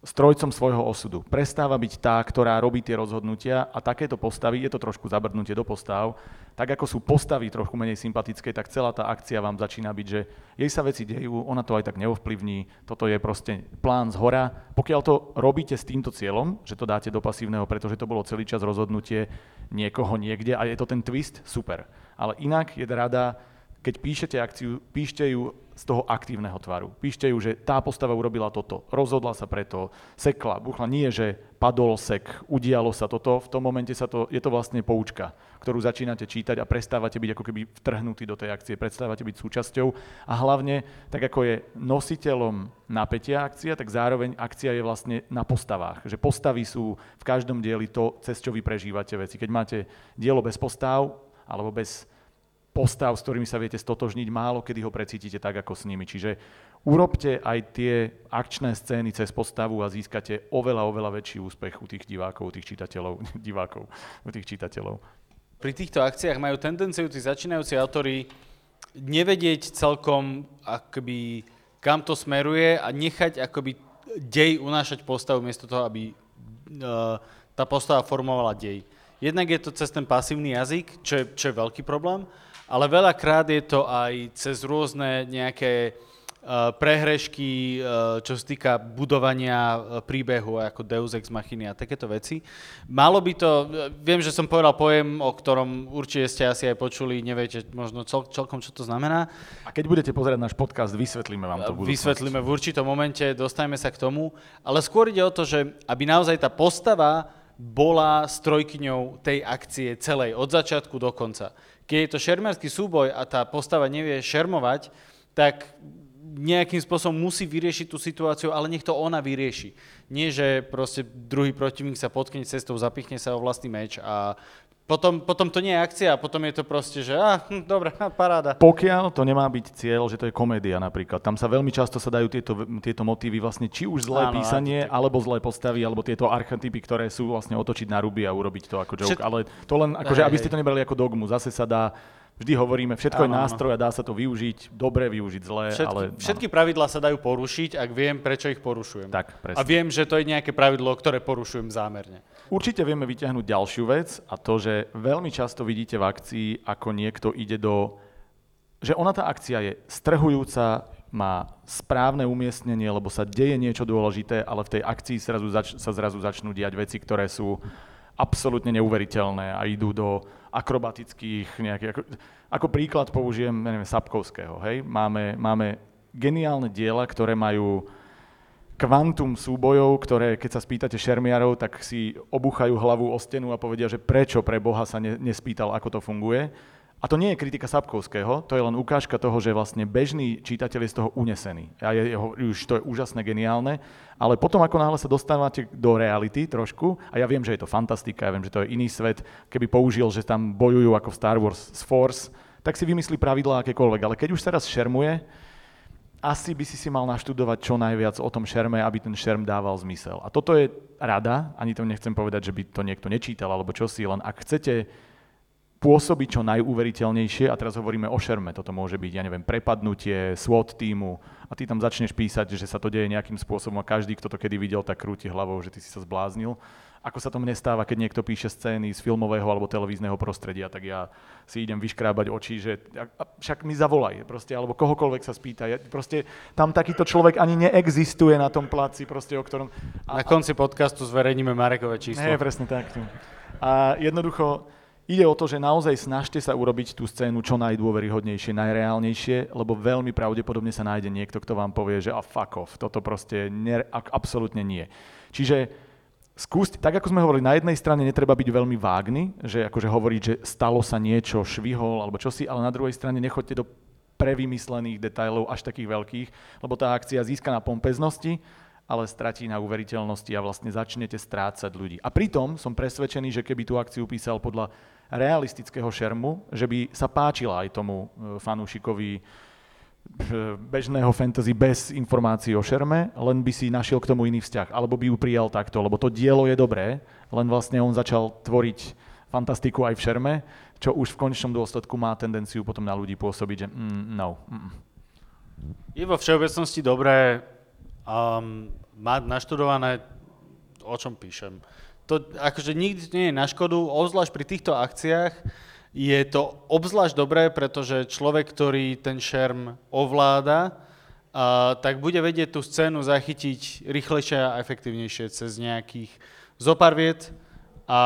Speaker 1: strojcom svojho osudu. Prestáva byť tá, ktorá robí tie rozhodnutia a takéto postavy, je to trošku zabrnutie do postav, tak ako sú postavy trochu menej sympatické, tak celá tá akcia vám začína byť, že jej sa veci dejú, ona to aj tak neovplyvní, toto je proste plán z hora. Pokiaľ to robíte s týmto cieľom, že to dáte do pasívneho, pretože to bolo celý čas rozhodnutie niekoho niekde a je to ten twist, super. Ale inak je rada, keď píšete akciu, píšte ju z toho aktívneho tvaru. Píšte ju, že tá postava urobila toto, rozhodla sa preto, sekla, buchla. Nie, že padol sek, udialo sa toto, v tom momente sa to, je to vlastne poučka, ktorú začínate čítať a prestávate byť ako keby vtrhnutí do tej akcie, prestávate byť súčasťou a hlavne, tak ako je nositeľom napätia akcia, tak zároveň akcia je vlastne na postavách. Že postavy sú v každom dieli to, cez čo vy prežívate veci. Keď máte dielo bez postav alebo bez postav, s ktorými sa viete stotožniť, málo kedy ho precítite tak, ako s nimi. Čiže urobte aj tie akčné scény cez postavu a získate oveľa, oveľa väčší úspech u tých divákov, u tých čitateľov, divákov, u tých čitateľov.
Speaker 2: Pri týchto akciách majú tendenciu tí začínajúci autory nevedieť celkom, akoby, kam to smeruje a nechať akoby dej unášať postavu miesto toho, aby uh, tá postava formovala dej. Jednak je to cez ten pasívny jazyk, čo je, čo je veľký problém, ale veľakrát je to aj cez rôzne nejaké uh, prehrešky, uh, čo sa týka budovania uh, príbehu ako Deus Ex Machiny a takéto veci. Malo by to, viem, že som povedal pojem, o ktorom určite ste asi aj počuli, neviete možno cel, celkom, čo to znamená.
Speaker 1: A keď budete pozerať náš podcast, vysvetlíme vám to.
Speaker 2: Vysvetlíme v určitom momente, dostajme sa k tomu, ale skôr ide o to, že aby naozaj tá postava bola strojkyňou tej akcie celej, od začiatku do konca keď je to šermerský súboj a tá postava nevie šermovať, tak nejakým spôsobom musí vyriešiť tú situáciu, ale nech to ona vyrieši. Nie, že proste druhý protivník sa potkne cestou, zapichne sa o vlastný meč a potom, potom to nie je akcia, potom je to proste, že ah, hm, dobre, paráda.
Speaker 1: Pokiaľ to nemá byť cieľ, že to je komédia napríklad, tam sa veľmi často sa dajú tieto, tieto motívy vlastne či už zlé Áno, písanie, alebo zlé postavy, alebo tieto archetypy, ktoré sú vlastne otočiť na ruby a urobiť to ako joke. Všet... Ale to len, akože, aby ste to nebrali ako dogmu, zase sa dá vždy hovoríme, všetko áno, je nástroj a dá sa to využiť, dobre využiť, zle,
Speaker 2: všetky,
Speaker 1: ale...
Speaker 2: Všetky pravidlá sa dajú porušiť, ak viem, prečo ich porušujem.
Speaker 1: Tak, presne.
Speaker 2: A viem, že to je nejaké pravidlo, ktoré porušujem zámerne.
Speaker 1: Určite vieme vyťahnuť ďalšiu vec a to, že veľmi často vidíte v akcii, ako niekto ide do... Že ona tá akcia je strhujúca, má správne umiestnenie, lebo sa deje niečo dôležité, ale v tej akcii zrazu zač- sa zrazu začnú diať veci, ktoré sú absolútne neuveriteľné a idú do akrobatických nejakých... Ako, ako príklad použijem, neviem, Sapkovského, hej? Máme, máme geniálne diela, ktoré majú kvantum súbojov, ktoré keď sa spýtate šermiarov, tak si obuchajú hlavu o stenu a povedia, že prečo pre Boha sa ne, nespýtal, ako to funguje. A to nie je kritika Sapkovského, to je len ukážka toho, že vlastne bežný čitateľ je z toho unesený. A je, je, už to je úžasné, geniálne, ale potom ako náhle sa dostávate do reality trošku, a ja viem, že je to fantastika, ja viem, že to je iný svet, keby použil, že tam bojujú ako v Star Wars z Force, tak si vymyslí pravidlá akékoľvek. Ale keď už sa raz šermuje, asi by si si mal naštudovať čo najviac o tom šerme, aby ten šerm dával zmysel. A toto je rada, ani to nechcem povedať, že by to niekto nečítal alebo čo si, len ak chcete pôsobiť čo najúveriteľnejšie, a teraz hovoríme o šerme, toto môže byť, ja neviem, prepadnutie SWAT týmu a ty tam začneš písať, že sa to deje nejakým spôsobom a každý, kto to kedy videl, tak krúti hlavou, že ty si sa zbláznil. Ako sa to mne stáva, keď niekto píše scény z filmového alebo televízneho prostredia, tak ja si idem vyškrábať oči, že však mi zavolaj, proste, alebo kohokoľvek sa spýta. Ja, proste tam takýto človek ani neexistuje na tom placi, proste, o ktorom...
Speaker 2: A, na konci podcastu zverejníme Marekové číslo.
Speaker 1: Nie, presne tak. A jednoducho, Ide o to, že naozaj snažte sa urobiť tú scénu čo najdôveryhodnejšie, najreálnejšie, lebo veľmi pravdepodobne sa nájde niekto, kto vám povie, že a fuck off, toto proste ne, absolútne nie. Čiže skúste, tak ako sme hovorili, na jednej strane netreba byť veľmi vágny, že akože hovoriť, že stalo sa niečo, švihol alebo čosi, ale na druhej strane nechoďte do prevymyslených detailov až takých veľkých, lebo tá akcia získa na pompeznosti, ale stratí na uveriteľnosti a vlastne začnete strácať ľudí. A pritom som presvedčený, že keby tú akciu písal podľa realistického šermu, že by sa páčila aj tomu e, fanúšikovi e, bežného fantasy bez informácií o šerme, len by si našiel k tomu iný vzťah, alebo by ju prijal takto, lebo to dielo je dobré, len vlastne on začal tvoriť fantastiku aj v šerme, čo už v konečnom dôsledku má tendenciu potom na ľudí pôsobiť, že mm, no. Mm.
Speaker 2: Je vo všeobecnosti dobré um, mať naštudované, o čom píšem to akože nikdy nie je na škodu, obzvlášť pri týchto akciách je to obzvlášť dobré, pretože človek, ktorý ten šerm ovláda, a, tak bude vedieť tú scénu zachytiť rýchlejšie a efektívnejšie cez nejakých zopár viet. A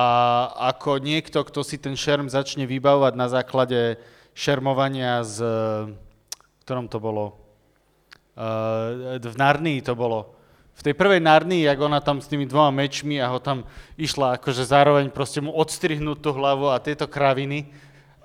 Speaker 2: ako niekto, kto si ten šerm začne vybavovať na základe šermovania z, ktorom to bolo, uh, v Narnii to bolo, v tej prvej Narnii, jak ona tam s tými dvoma mečmi a ho tam išla akože zároveň proste mu odstrihnúť tú hlavu a tieto kraviny.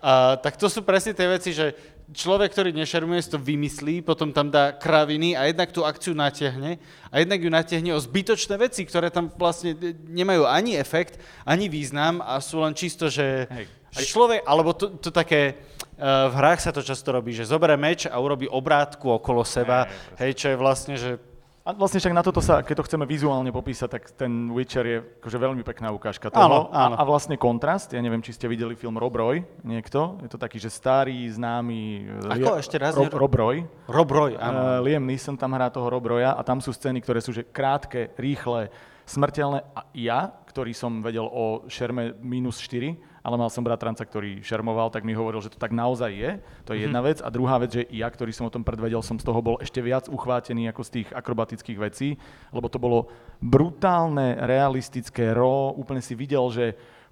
Speaker 2: A, tak to sú presne tie veci, že človek, ktorý nešermuje, si to vymyslí, potom tam dá kraviny a jednak tú akciu natiahne a jednak ju natiahne o zbytočné veci, ktoré tam vlastne nemajú ani efekt, ani význam a sú len čisto, že Hej. človek, alebo to, to také, uh, v hrách sa to často robí, že zoberie meč a urobí obrátku okolo seba, hej, hej čo je vlastne, že
Speaker 1: a vlastne však na toto sa, keď to chceme vizuálne popísať, tak ten Witcher je akože veľmi pekná ukážka toho. Áno, áno. A, a vlastne kontrast, ja neviem, či ste videli film Rob Roy, niekto, je to taký, že starý, známy...
Speaker 2: Ako Lia, ešte raz?
Speaker 1: Rob, Rob Roy.
Speaker 2: Rob Roy, áno. Uh,
Speaker 1: Liam Neeson tam hrá toho Rob Roya a tam sú scény, ktoré sú že krátke, rýchle, smrteľné. A ja, ktorý som vedel o šerme minus 4, ale mal som bratranca, ktorý šermoval, tak mi hovoril, že to tak naozaj je. To je jedna mhm. vec. A druhá vec, že ja, ktorý som o tom predvedel, som z toho bol ešte viac uchvátený ako z tých akrobatických vecí, lebo to bolo brutálne, realistické, ro, úplne si videl, že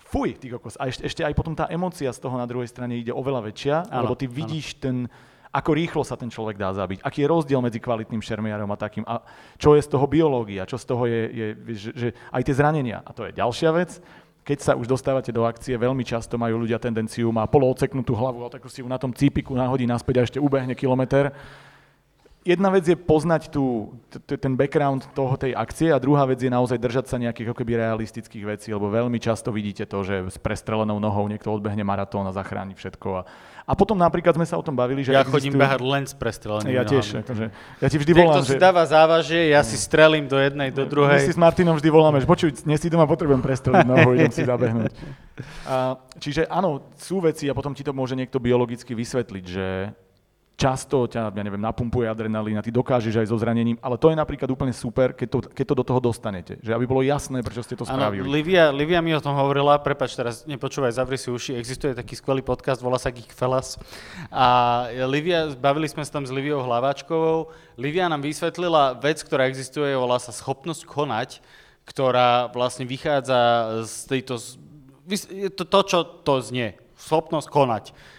Speaker 1: fuj, ty kokos. A ešte, ešte aj potom tá emocia z toho na druhej strane ide oveľa väčšia, ano, lebo ty vidíš ano. ten, ako rýchlo sa ten človek dá zabiť, aký je rozdiel medzi kvalitným šermiarom a takým, a čo je z toho biológia, čo z toho je, je že, že aj tie zranenia. A to je ďalšia vec keď sa už dostávate do akcie, veľmi často majú ľudia tendenciu, má polooceknutú hlavu, a tak si ju na tom cípiku nahodí naspäť a ešte ubehne kilometr. jedna vec je poznať tú, ten background toho tej akcie a druhá vec je naozaj držať sa nejakých ako keby realistických vecí, lebo veľmi často vidíte to, že s prestrelenou nohou niekto odbehne maratón a zachráni všetko. A, a potom napríklad sme sa o tom bavili, že
Speaker 2: Ja existujú... chodím behať len s prestrelenými
Speaker 1: Ja tiež, akože, ja ti vždy volám,
Speaker 2: že... si dáva závažie, ja si strelím do jednej, do druhej.
Speaker 1: My si s Martinom vždy voláme, že počuj, dnes si doma potrebujem prestreliť nohu, idem si zabehnúť. A, čiže áno, sú veci a potom ti to môže niekto biologicky vysvetliť, že často ťa, ja neviem, napumpuje adrenalín a ty dokážeš aj so zranením, ale to je napríklad úplne super, keď to, keď to do toho dostanete, že aby bolo jasné, prečo ste to spravili.
Speaker 2: Ano, Livia, Livia mi o tom hovorila, prepač, teraz nepočúvaj, zavri si uši, existuje taký skvelý podcast, volá sa Geek Fellas. A Livia, bavili sme sa tam s Liviou Hlaváčkovou, Livia nám vysvetlila vec, ktorá existuje, volá sa schopnosť konať, ktorá vlastne vychádza z tejto, to, to čo to znie, schopnosť konať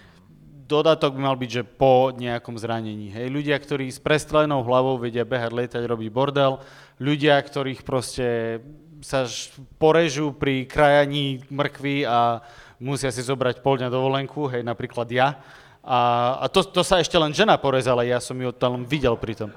Speaker 2: dodatok by mal byť, že po nejakom zranení. Hej, ľudia, ktorí s prestrelenou hlavou vedia behať, lietať, robiť bordel, ľudia, ktorých proste sa porežú pri krajaní mrkvy a musia si zobrať pol dňa dovolenku, hej, napríklad ja. A, a to, to sa ešte len žena porezala, ja som ju tam videl pri tom.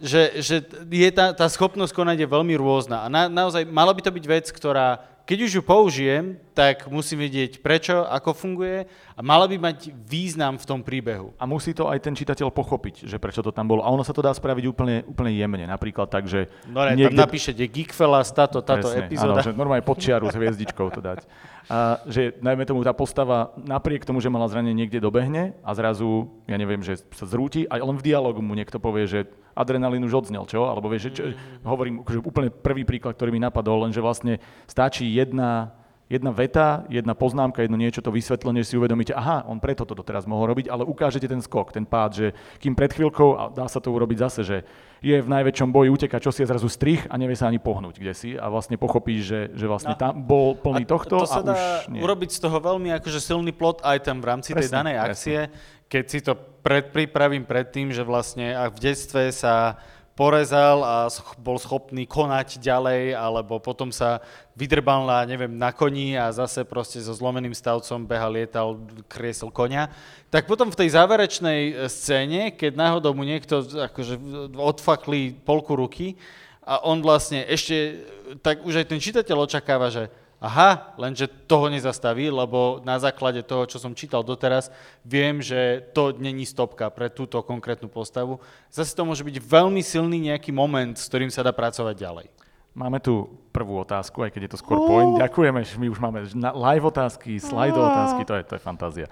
Speaker 2: Že, že je tá, tá schopnosť konať je veľmi rôzna. A na, naozaj mala by to byť vec, ktorá keď už ju použijem, tak musím vedieť prečo, ako funguje a mala by mať význam v tom príbehu.
Speaker 1: A musí to aj ten čitateľ pochopiť, že prečo to tam bolo. A ono sa to dá spraviť úplne, úplne jemne. Napríklad tak, že...
Speaker 2: No ne, niekde... tam napíšete Geekfellas, táto, táto Presne, epizóda.
Speaker 1: Áno, že normálne podčiaru s hviezdičkou to dať. A že najmä tomu tá postava napriek tomu, že mala zranenie niekde dobehne a zrazu, ja neviem, že sa zrúti a len v dialogu mu niekto povie, že adrenalín už odznel, čo? Alebo vieš, že, čo, hovorím, že úplne prvý príklad, ktorý mi napadol, len že vlastne stačí jedna, jedna veta, jedna poznámka, jedno niečo, to vysvetlenie, si uvedomíte, aha, on preto to teraz mohol robiť, ale ukážete ten skok, ten pád, že kým pred chvíľkou, a dá sa to urobiť zase, že je v najväčšom boji, uteka, čo si je zrazu strich a nevie sa ani pohnúť, kde si a vlastne pochopíš, že, že vlastne no, tam bol plný a tohto
Speaker 2: to sa a dá už nie. urobiť z toho veľmi akože silný plot item v rámci presne, tej danej akcie, presne. keď si to predpripravím pred tým, že vlastne ak v detstve sa porezal a bol schopný konať ďalej, alebo potom sa vydrbal na, neviem, na koni a zase proste so zlomeným stavcom behal, lietal, kriesol konia. Tak potom v tej záverečnej e, scéne, keď náhodou mu niekto akože odfakli polku ruky a on vlastne ešte, tak už aj ten čitateľ očakáva, že Aha, lenže toho nezastaví, lebo na základe toho, čo som čítal doteraz, viem, že to není stopka pre túto konkrétnu postavu. Zase to môže byť veľmi silný nejaký moment, s ktorým sa dá pracovať ďalej.
Speaker 1: Máme tu prvú otázku, aj keď je to skôr point. Ďakujeme, my už máme live otázky, slide otázky, to je, to je fantázia.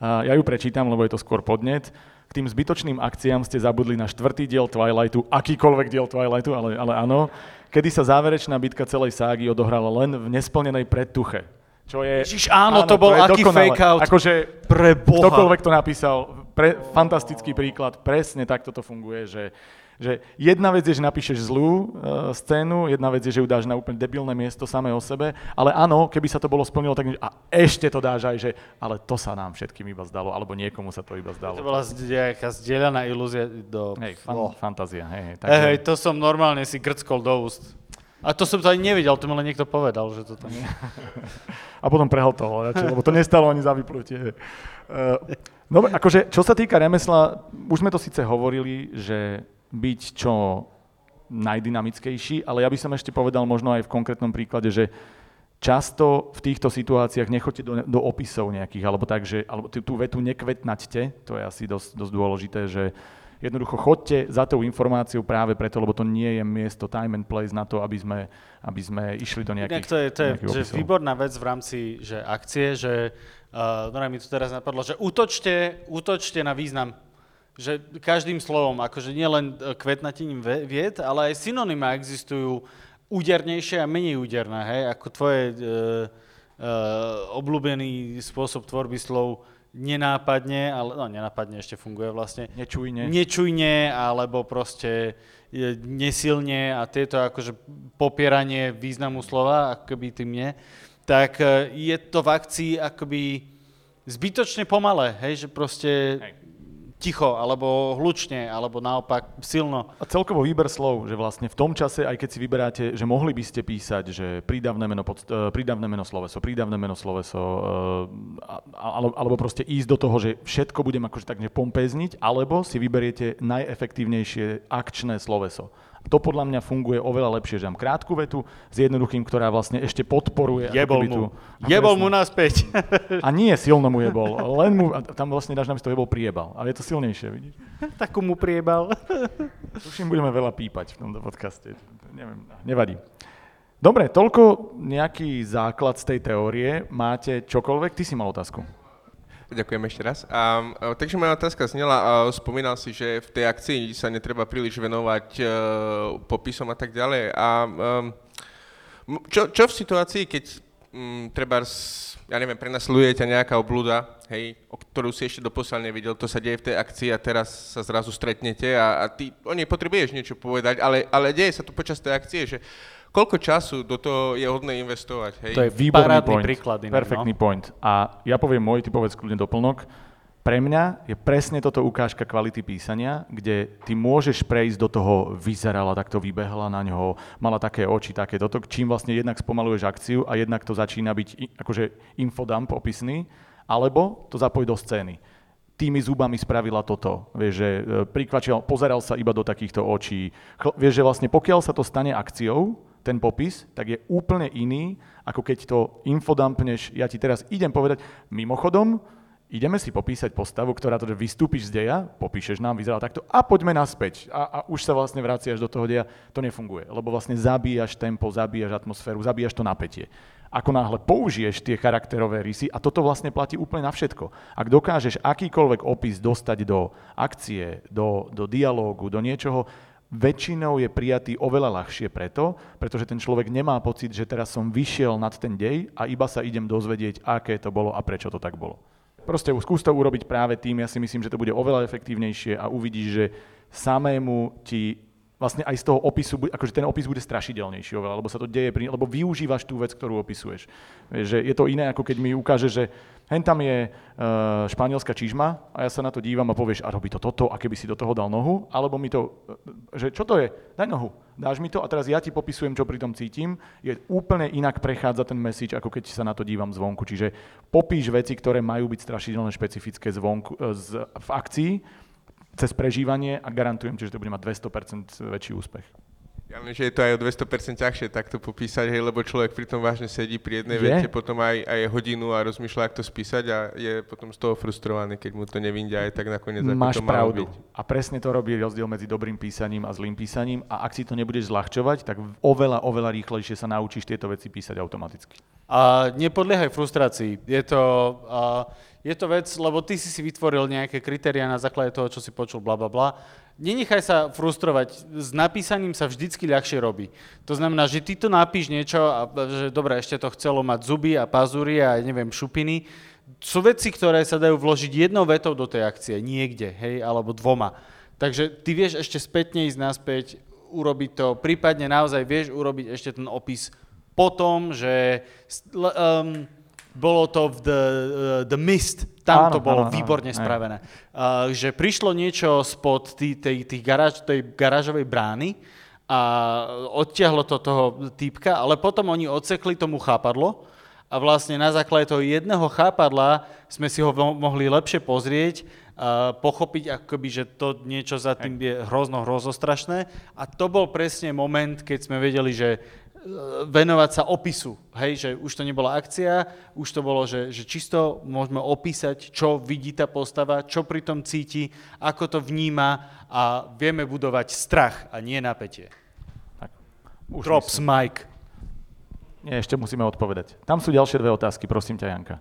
Speaker 1: Ja ju prečítam, lebo je to skôr podnet. K tým zbytočným akciám ste zabudli na štvrtý diel Twilightu, akýkoľvek diel Twilightu, ale, ale áno kedy sa záverečná bitka celej ságy odohrala len v nesplnenej predtuche.
Speaker 2: Čo je, Ježiš, áno, áno, to bol to aký dokonale. fake out.
Speaker 1: Akože pre Boha. ktokoľvek to napísal, pre, fantastický príklad, presne takto to funguje, že že jedna vec je, že napíšeš zlú uh, scénu, jedna vec je, že ju dáš na úplne debilné miesto samé o sebe, ale áno, keby sa to bolo splnilo, tak a ešte to dáš aj, že ale to sa nám všetkým iba zdalo, alebo niekomu sa to iba zdalo.
Speaker 2: To bola nejaká zdieľaná ilúzia do...
Speaker 1: Hej, fan, oh. fantázia, hej, hej.
Speaker 2: Takže... Hej, to som normálne si grckol do úst. A to som to ani nevidel, to mi len niekto povedal, že to tam je.
Speaker 1: a potom prehltoval radšej, lebo to nestalo ani za vyplutie. Uh, no, akože, čo sa týka remesla, už sme to síce hovorili, že byť čo najdynamickejší, ale ja by som ešte povedal možno aj v konkrétnom príklade, že často v týchto situáciách nechoďte do, do opisov nejakých, alebo tak, že alebo tú vetu nekvetnaťte, to je asi dosť, dosť dôležité, že jednoducho chodte za tou informáciou práve preto, lebo to nie je miesto time and place na to, aby sme, aby sme išli do nejakých
Speaker 2: to je, to je že výborná vec v rámci že akcie, že uh, no mi tu teraz napadlo, že útočte, útočte na význam že každým slovom, akože nielen e, kvetnatením vied, ale aj synonyma existujú údernejšie a menej úderné, hej, ako tvoje e, e, obľúbený spôsob tvorby slov nenápadne, ale no nenápadne ešte funguje vlastne.
Speaker 1: Nečujne.
Speaker 2: Nečujne, alebo proste e, nesilne a tieto akože popieranie významu slova, akoby tým nie, tak e, je to v akcii akoby zbytočne pomalé, hej, že proste... Hej ticho, alebo hlučne, alebo naopak silno.
Speaker 1: A celkovo výber slov, že vlastne v tom čase, aj keď si vyberáte, že mohli by ste písať, že prídavné meno, pod, uh, prídavné meno sloveso, prídavné meno sloveso, uh, alebo, proste ísť do toho, že všetko budem akože tak pompezniť, alebo si vyberiete najefektívnejšie akčné sloveso. To podľa mňa funguje oveľa lepšie, že mám krátku vetu s jednoduchým, ktorá vlastne ešte podporuje.
Speaker 2: Jebol mu. Tú, jebol mu naspäť.
Speaker 1: A nie silno mu jebol, len mu, tam vlastne dáš namiesto jebol priebal. Ale je to silnejšie, vidíš?
Speaker 2: Takú mu priebal.
Speaker 1: Tuším, budeme veľa pípať v tomto podcaste. Neviem, nevadí. Dobre, toľko nejaký základ z tej teórie. Máte čokoľvek? Ty si mal otázku.
Speaker 4: Ďakujem ešte raz. A, takže moja otázka znela, a spomínal si, že v tej akcii sa netreba príliš venovať uh, popisom a tak ďalej. A um, čo, čo v situácii, keď um, treba, ja neviem, prenasleduje ťa nejaká oblúda, hej, o ktorú si ešte doposiaľ nevidel, to sa deje v tej akcii a teraz sa zrazu stretnete a, a ty o nej potrebuješ niečo povedať, ale, ale deje sa to počas tej akcie, že koľko času do toho je hodné investovať. Hej?
Speaker 1: To je výborný
Speaker 2: Parádny
Speaker 1: point.
Speaker 2: príklad. Inak,
Speaker 1: Perfektný no? point. A ja poviem môj, ty povedz kľudne doplnok. Pre mňa je presne toto ukážka kvality písania, kde ty môžeš prejsť do toho, vyzerala, takto vybehla na ňoho, mala také oči, také toto, čím vlastne jednak spomaluješ akciu a jednak to začína byť akože infodump opisný, alebo to zapojiť do scény tými zubami spravila toto. Vieš, že e, prikvačil, pozeral sa iba do takýchto očí. Vieš, že vlastne pokiaľ sa to stane akciou, ten popis, tak je úplne iný, ako keď to infodumpneš. Ja ti teraz idem povedať, mimochodom, ideme si popísať postavu, ktorá teda vystúpiš z deja, popíšeš nám, vyzerá takto a poďme naspäť. A, a už sa vlastne vraciaš do toho deja. To nefunguje, lebo vlastne zabíjaš tempo, zabíjaš atmosféru, zabíjaš to napätie. Ako náhle použiješ tie charakterové rysy, a toto vlastne platí úplne na všetko. Ak dokážeš akýkoľvek opis dostať do akcie, do, do dialógu, do niečoho, väčšinou je prijatý oveľa ľahšie preto, pretože ten človek nemá pocit, že teraz som vyšiel nad ten dej a iba sa idem dozvedieť, aké to bolo a prečo to tak bolo. Proste skús to urobiť práve tým, ja si myslím, že to bude oveľa efektívnejšie a uvidíš, že samému ti vlastne aj z toho opisu, akože ten opis bude strašidelnejší oveľa, lebo sa to deje, pri, lebo využívaš tú vec, ktorú opisuješ. Že je to iné, ako keď mi ukáže, že hen tam je uh, španielská čižma a ja sa na to dívam a povieš, a robí to toto, a keby si do toho dal nohu, alebo mi to, e, že čo to je, daj nohu, dáš mi to a teraz ja ti popisujem, čo pri tom cítim, je úplne inak prechádza ten message, ako keď sa na to dívam zvonku. Čiže popíš veci, ktoré majú byť strašidelné, špecifické zvonku, e, z, v akcii, cez prežívanie a garantujem ti, že to bude mať 200% väčší úspech.
Speaker 4: Ja viem, že je to aj o 200% ťažšie takto popísať, hej, lebo človek pri tom vážne sedí pri jednej je? vete, potom aj, aj hodinu a rozmýšľa, ako to spísať a je potom z toho frustrovaný, keď mu to nevindia aj tak nakoniec, ako
Speaker 1: Máš
Speaker 4: to
Speaker 1: pravdu.
Speaker 4: byť.
Speaker 1: A presne to robí rozdiel medzi dobrým písaním a zlým písaním a ak si to nebudeš zľahčovať, tak oveľa, oveľa rýchlejšie sa naučíš tieto veci písať automaticky.
Speaker 2: A nepodliehaj frustrácii. Je to... Uh, je to vec, lebo ty si si vytvoril nejaké kritéria na základe toho, čo si počul, bla, bla, bla. Nenechaj sa frustrovať, s napísaním sa vždycky ľahšie robí. To znamená, že ty to napíš niečo a že dobre, ešte to chcelo mať zuby a pazúry a neviem, šupiny. Sú veci, ktoré sa dajú vložiť jednou vetou do tej akcie, niekde, hej, alebo dvoma. Takže ty vieš ešte spätne ísť naspäť, urobiť to, prípadne naozaj vieš urobiť ešte ten opis potom, že um, bolo to v The, uh, the Mist, tam áno, to bolo áno, výborne áno, spravené. Uh, že prišlo niečo spod tý, tej, tých garáž, tej garážovej brány a odtiahlo to toho týpka, ale potom oni odsekli tomu chápadlo a vlastne na základe toho jedného chápadla sme si ho mohli lepšie pozrieť, uh, pochopiť, akoby, že to niečo za tým je hrozno, hrozostrašné. A to bol presne moment, keď sme vedeli, že venovať sa opisu, hej, že už to nebola akcia, už to bolo, že, že čisto môžeme opísať, čo vidí tá postava, čo pri tom cíti, ako to vníma a vieme budovať strach a nie napätie. Tak, už Drops myslím. Mike.
Speaker 1: Nie, ešte musíme odpovedať. Tam sú ďalšie dve otázky, prosím ťa, Janka.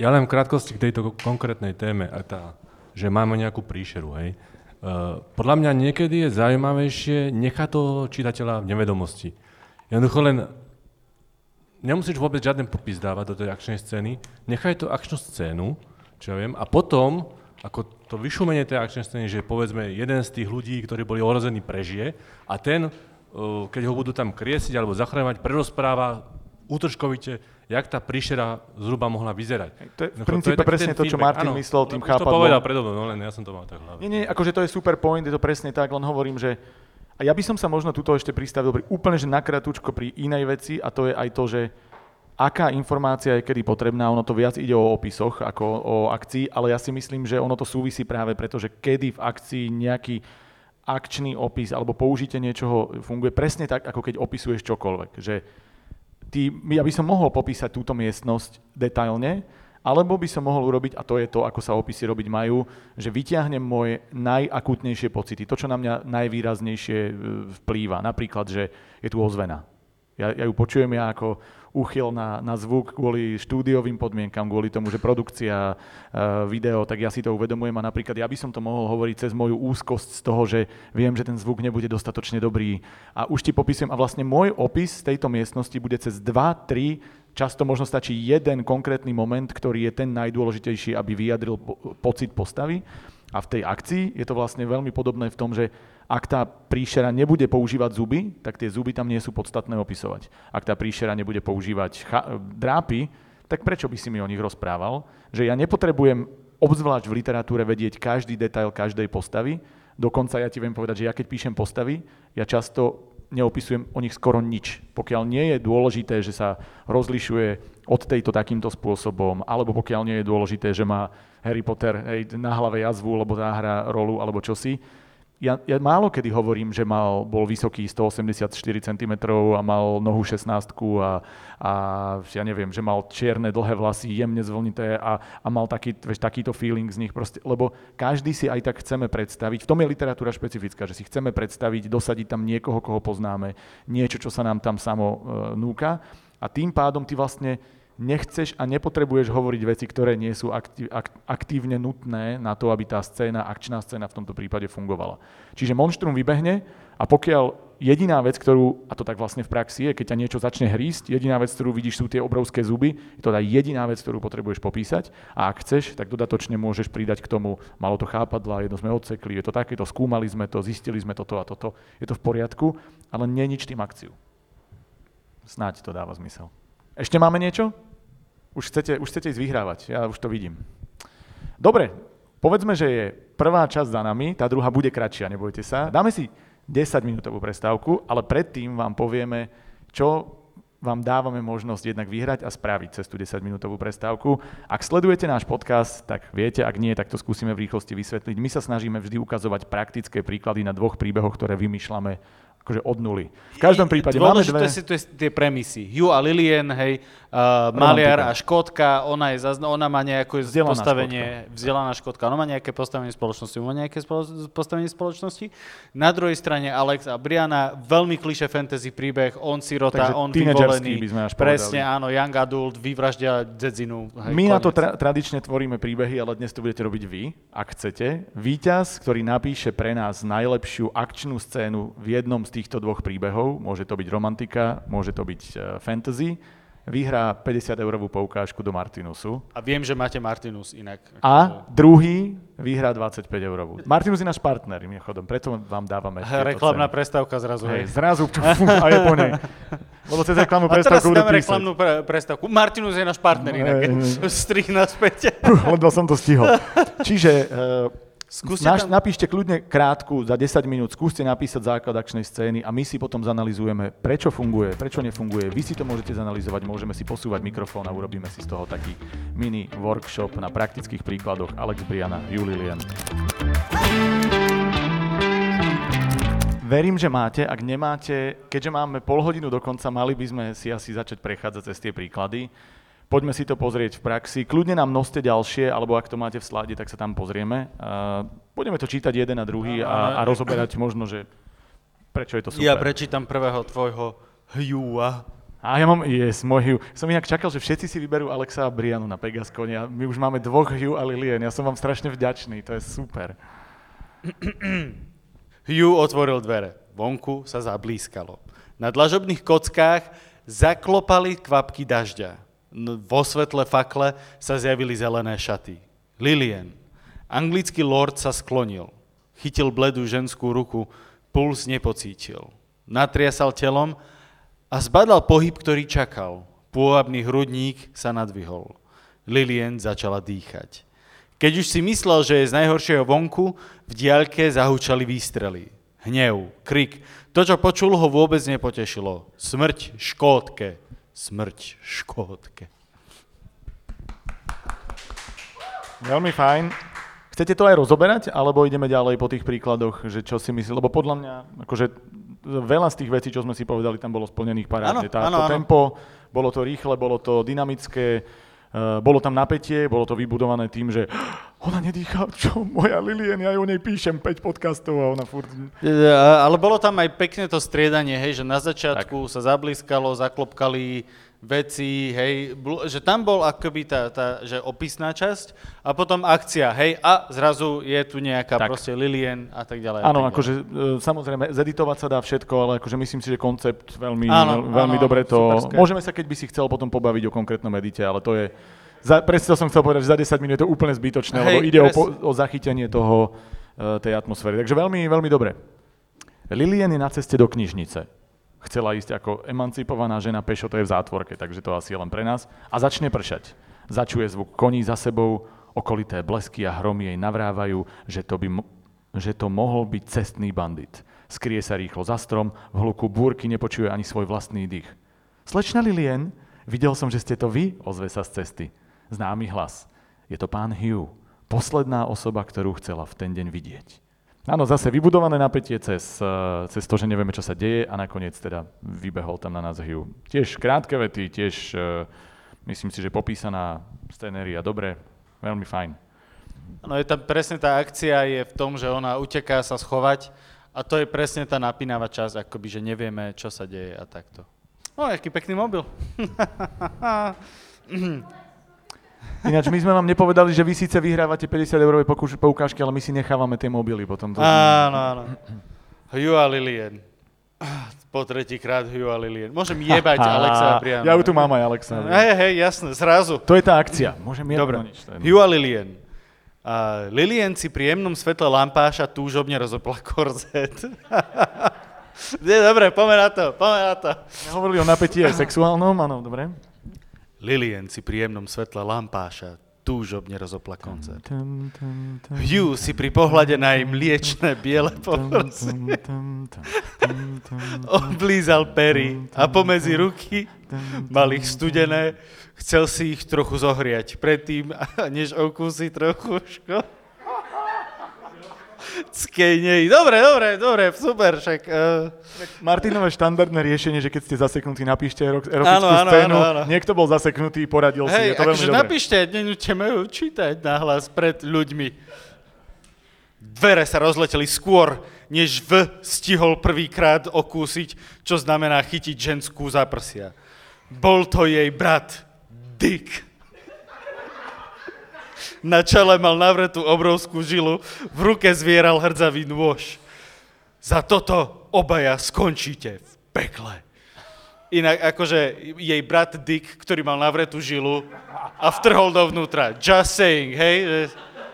Speaker 3: Ja len v krátkosti k tejto konkrétnej téme, a tá, že máme nejakú príšeru, hej. Uh, podľa mňa niekedy je zaujímavejšie nechať toho čitateľa v nevedomosti Jednoducho len nemusíš vôbec žiaden popis dávať do tej akčnej scény, nechaj to akčnú scénu, čo ja viem, a potom, ako to vyšumenie tej akčnej scény, že povedzme jeden z tých ľudí, ktorí boli ohrození, prežije a ten, keď ho budú tam kriesiť alebo zachraňovať, prerozpráva útržkovite, jak tá príšera zhruba mohla vyzerať.
Speaker 1: To je v princípe to je presne to, čo Martin ano, myslel tým chápadlom.
Speaker 3: to povedal predo no len ja som to mal tak hlavne.
Speaker 1: Nie, nie, akože to je super point, je to presne tak, len hovorím, že a ja by som sa možno tuto ešte pristavil pri úplne že nakratučko pri inej veci a to je aj to, že aká informácia je kedy potrebná, ono to viac ide o opisoch ako o akcii, ale ja si myslím, že ono to súvisí práve preto, že kedy v akcii nejaký akčný opis alebo použitie niečoho funguje presne tak, ako keď opisuješ čokoľvek. Že ty, ja by som mohol popísať túto miestnosť detailne, alebo by som mohol urobiť, a to je to, ako sa opisy robiť majú, že vyťahnem moje najakutnejšie pocity, to, čo na mňa najvýraznejšie e, vplýva. Napríklad, že je tu ozvena. Ja, ja ju počujem ja ako úchyl na, na zvuk kvôli štúdiovým podmienkam, kvôli tomu, že produkcia, uh, video, tak ja si to uvedomujem a napríklad ja by som to mohol hovoriť cez moju úzkosť z toho, že viem, že ten zvuk nebude dostatočne dobrý. A už ti popisujem, a vlastne môj opis tejto miestnosti bude cez 2, 3, často možno stačí jeden konkrétny moment, ktorý je ten najdôležitejší, aby vyjadril po, pocit postavy. A v tej akcii je to vlastne veľmi podobné v tom, že ak tá príšera nebude používať zuby, tak tie zuby tam nie sú podstatné opisovať. Ak tá príšera nebude používať drápy, tak prečo by si mi o nich rozprával? Že ja nepotrebujem obzvlášť v literatúre vedieť každý detail každej postavy, dokonca ja ti viem povedať, že ja keď píšem postavy, ja často neopisujem o nich skoro nič. Pokiaľ nie je dôležité, že sa rozlišuje od tejto takýmto spôsobom, alebo pokiaľ nie je dôležité, že má Harry Potter hej, na hlave jazvu, lebo záhra rolu, alebo čosi, ja, ja málo kedy hovorím, že mal, bol vysoký 184 cm a mal nohu 16 a, a ja neviem, že mal čierne dlhé vlasy, jemne zvlnité a, a mal taký, vieš, takýto feeling z nich proste, lebo každý si aj tak chceme predstaviť, v tom je literatúra špecifická, že si chceme predstaviť, dosadiť tam niekoho, koho poznáme, niečo, čo sa nám tam samo e, núka a tým pádom ty vlastne nechceš a nepotrebuješ hovoriť veci, ktoré nie sú aktív, aktívne nutné na to, aby tá scéna, akčná scéna v tomto prípade fungovala. Čiže monštrum vybehne a pokiaľ jediná vec, ktorú, a to tak vlastne v praxi je, keď ťa niečo začne hrísť, jediná vec, ktorú vidíš, sú tie obrovské zuby, je to tá jediná vec, ktorú potrebuješ popísať a ak chceš, tak dodatočne môžeš pridať k tomu, malo to chápadla, jedno sme odsekli, je to takéto, skúmali sme to, zistili sme toto a toto, je to v poriadku, ale nie nič tým akciu. Snáď to dáva zmysel. Ešte máme niečo? Už chcete, už chcete ísť vyhrávať, ja už to vidím. Dobre, povedzme, že je prvá časť za nami, tá druhá bude kratšia, nebojte sa. Dáme si 10-minútovú prestávku, ale predtým vám povieme, čo vám dávame možnosť jednak vyhrať a spraviť cez tú 10-minútovú prestávku. Ak sledujete náš podcast, tak viete, ak nie, tak to skúsime v rýchlosti vysvetliť. My sa snažíme vždy ukazovať praktické príklady na dvoch príbehoch, ktoré vymýšľame akože od nuly. V každom prípade máme dve...
Speaker 2: si to je tie premisy. Hugh a Lillian, hej, uh, Maliar a Škótka, ona, je ona má nejaké vzdelaná postavenie, škótka. vzdelaná Škótka, ona má nejaké postavenie spoločnosti, má nejaké spolo- postavenie spoločnosti. Na druhej strane Alex a Briana, veľmi kliše fantasy príbeh, on sirota, Takže on vyvolený.
Speaker 1: by sme až
Speaker 2: Presne, povedali. áno, young adult, vyvraždia dedzinu.
Speaker 1: Hej, My koniec. na to tra- tradične tvoríme príbehy, ale dnes to budete robiť vy, ak chcete. Výťaz, ktorý napíše pre nás najlepšiu akčnú scénu v jednom z týchto dvoch príbehov, môže to byť romantika, môže to byť uh, fantasy, vyhrá 50 eurovú poukážku do Martinusu.
Speaker 2: A viem, že máte Martinus inak.
Speaker 1: A druhý vyhrá 25 eurovú. Martinus je náš partner, mimochodom, preto vám dávame
Speaker 2: Reklamná ceny. prestávka zrazu.
Speaker 1: Hej, zrazu a je po nej. Lebo cez reklamnú prestávku
Speaker 2: A teraz dáme reklamnú pre, prestávku. Martinus je náš partner inak. Strih naspäť.
Speaker 1: Lebo som to stihol. Čiže uh, Skúste Naš, tam... Napíšte kľudne krátku, za 10 minút, skúste napísať základ akčnej scény a my si potom zanalizujeme, prečo funguje, prečo nefunguje. Vy si to môžete zanalizovať, môžeme si posúvať mikrofón a urobíme si z toho taký mini workshop na praktických príkladoch Alex Briana, Julilian. Verím, že máte. Ak nemáte, keďže máme pol hodinu dokonca, mali by sme si asi začať prechádzať cez tie príklady poďme si to pozrieť v praxi. Kľudne nám noste ďalšie, alebo ak to máte v slade, tak sa tam pozrieme. Uh, budeme to čítať jeden a druhý a, a rozoberať možno, že prečo je to super.
Speaker 2: Ja prečítam prvého tvojho Hjua.
Speaker 1: A ja mám, yes, môj Hugh. Som inak čakal, že všetci si vyberú Alexa a Brianu na Pegaskone a my už máme dvoch Hugh a Lilien. Ja som vám strašne vďačný, to je super.
Speaker 2: Hugh otvoril dvere. Vonku sa zablískalo. Na dlažobných kockách zaklopali kvapky dažďa vo svetle fakle sa zjavili zelené šaty. Lilien. Anglický lord sa sklonil. Chytil bledú ženskú ruku, puls nepocítil. Natriasal telom a zbadal pohyb, ktorý čakal. Pôvabný hrudník sa nadvihol. Lilien začala dýchať. Keď už si myslel, že je z najhoršieho vonku, v diaľke zahúčali výstrely. Hnev, krik. To, čo počul, ho vôbec nepotešilo. Smrť škótke. Smrť škótke.
Speaker 1: Veľmi fajn. Chcete to aj rozoberať, alebo ideme ďalej po tých príkladoch, že čo si myslí? Lebo podľa mňa, akože veľa z tých vecí, čo sme si povedali, tam bolo splnených parádne. Tá, to tempo, bolo to rýchle, bolo to dynamické, bolo tam napätie, bolo to vybudované tým, že ona nedýchá, čo moja Lilien, ja o nej píšem 5 podcastov a ona furt...
Speaker 2: Ale bolo tam aj pekne to striedanie, hej, že na začiatku tak. sa zablískalo, zaklopkali veci, hej, že tam bol akoby tá, tá že opisná časť a potom akcia, hej, a zrazu je tu nejaká tak. proste Lilien a tak ďalej.
Speaker 1: Áno, akože e, samozrejme, zeditovať sa dá všetko, ale akože myslím si, že koncept veľmi, áno, veľmi áno, dobre to... Superské. Môžeme sa, keď by si chcel potom pobaviť o konkrétnom edite, ale to je... Za, presne to som chcel povedať, že za 10 minút je to úplne zbytočné, hej, lebo ide o, o zachytenie toho, e, tej atmosféry. Takže veľmi, veľmi dobre. Lilien je na ceste do knižnice chcela ísť ako emancipovaná žena pešo, to je v zátvorke, takže to asi je len pre nás. A začne pršať. Začuje zvuk koní za sebou, okolité blesky a hromy jej navrávajú, že to, by, že to mohol byť cestný bandit. Skrie sa rýchlo za strom, v hluku búrky nepočuje ani svoj vlastný dých. Slečna Lilien, videl som, že ste to vy, ozve sa z cesty. Známy hlas. Je to pán Hugh, posledná osoba, ktorú chcela v ten deň vidieť. Áno, zase vybudované napätie cez, eh, cez to, že nevieme, čo sa deje a nakoniec teda vybehol tam na nás Hugh. Tiež krátke vety, tiež uh, myslím si, že popísaná scenéria, dobre, veľmi fajn.
Speaker 2: No je tam presne tá akcia je v tom, že ona uteká sa schovať a to je presne tá napínavá časť, akoby, že nevieme, čo sa deje a takto. No, aký pekný mobil.
Speaker 1: Ináč my sme vám nepovedali, že vy síce vyhrávate 50 eurové poukážky, ale my si nechávame tie mobily potom. To...
Speaker 2: Áno, áno. Hugh a Lilien. Po tretíkrát Hugh a Lilien. Môžem jebať Alexa priamo.
Speaker 1: Ja ju tu mám aj Alexa.
Speaker 2: Hej, hej, jasné, zrazu.
Speaker 1: To je tá akcia. Môžem ja
Speaker 2: Dobre. Hugh a Lilien. A Lilien si pri jemnom svetle lampáša túžobne rozopla korzet. dobre, poďme na to, poďme na to.
Speaker 1: Hovorili o napätí aj sexuálnom, áno, dobre.
Speaker 2: Lilien si pri jemnom svetle lampáša túžobne rozopla koncert. Hugh si pri pohľade na jej mliečné biele povrsie oblízal pery a pomedzi ruky mal ich studené, chcel si ich trochu zohriať predtým, než okúsi trochu Skejnej. Dobre, dobre, dobre, super, však... Uh...
Speaker 1: Martinové štandardné riešenie, že keď ste zaseknutí, napíšte erotickú áno, áno, scénu. Áno, áno. Niekto bol zaseknutý, poradil
Speaker 2: Hej, si,
Speaker 1: je to veľmi
Speaker 2: dobre. napíšte, nenúčeme ju čítať nahlas pred ľuďmi. Dvere sa rozleteli skôr, než V stihol prvýkrát okúsiť, čo znamená chytiť ženskú za prsia. Bol to jej brat, Dick. Na čele mal navretú obrovskú žilu, v ruke zvieral hrdzavý nôž. Za toto obaja skončíte v pekle. Inak akože jej brat Dick, ktorý mal navretú žilu a vtrhol dovnútra. Just saying, hej?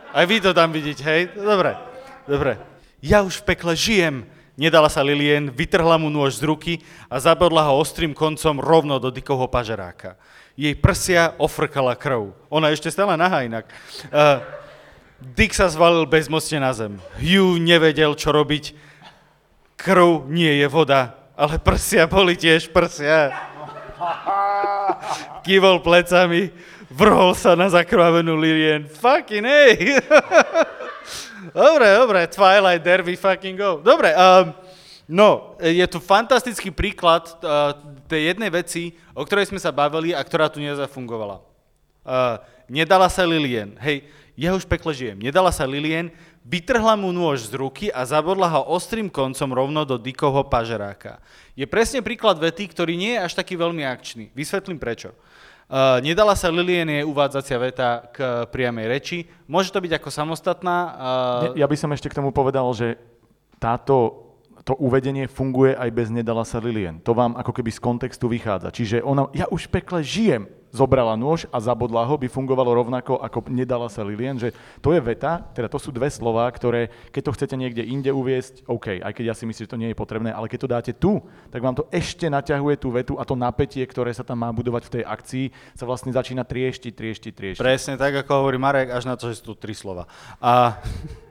Speaker 2: Aj vy to tam vidíte, hej? Dobre, dobre. Ja už v pekle žijem, Nedala sa Lilien, vytrhla mu nôž z ruky a zabodla ho ostrým koncom rovno do Dickovho pažeráka jej prsia ofrkala krv. Ona ešte stále nahá inak. Uh, Dick sa zvalil bezmocne na zem. Hugh nevedel, čo robiť. Krv nie je voda, ale prsia boli tiež prsia. Kývol plecami, vrhol sa na zakrvavenú Lilien. Fucking hey! dobre, dobre, Twilight, there we fucking go. Dobre, um, no, je tu fantastický príklad uh, tej jednej veci, o ktorej sme sa bavili a ktorá tu nezafungovala. Uh, nedala sa Lilien, hej, ja už pekle žijem, nedala sa Lilien, vytrhla mu nôž z ruky a zabodla ho ostrým koncom rovno do Dickovho pažeráka. Je presne príklad vety, ktorý nie je až taký veľmi akčný. Vysvetlím prečo. Uh, nedala sa Lilien je uvádzacia veta k priamej reči. Môže to byť ako samostatná.
Speaker 1: Uh... Ja by som ešte k tomu povedal, že táto to uvedenie funguje aj bez nedala sa Lilien. To vám ako keby z kontextu vychádza. Čiže ona, ja už v pekle žijem, zobrala nôž a zabodla ho, by fungovalo rovnako ako nedala sa Lilien, že to je veta, teda to sú dve slova, ktoré keď to chcete niekde inde uviesť, OK, aj keď ja si myslím, že to nie je potrebné, ale keď to dáte tu, tak vám to ešte naťahuje tú vetu a to napätie, ktoré sa tam má budovať v tej akcii, sa vlastne začína trieštiť, trieštiť, trieštiť.
Speaker 2: Presne tak, ako hovorí Marek, až na to, že sú tu tri slova. A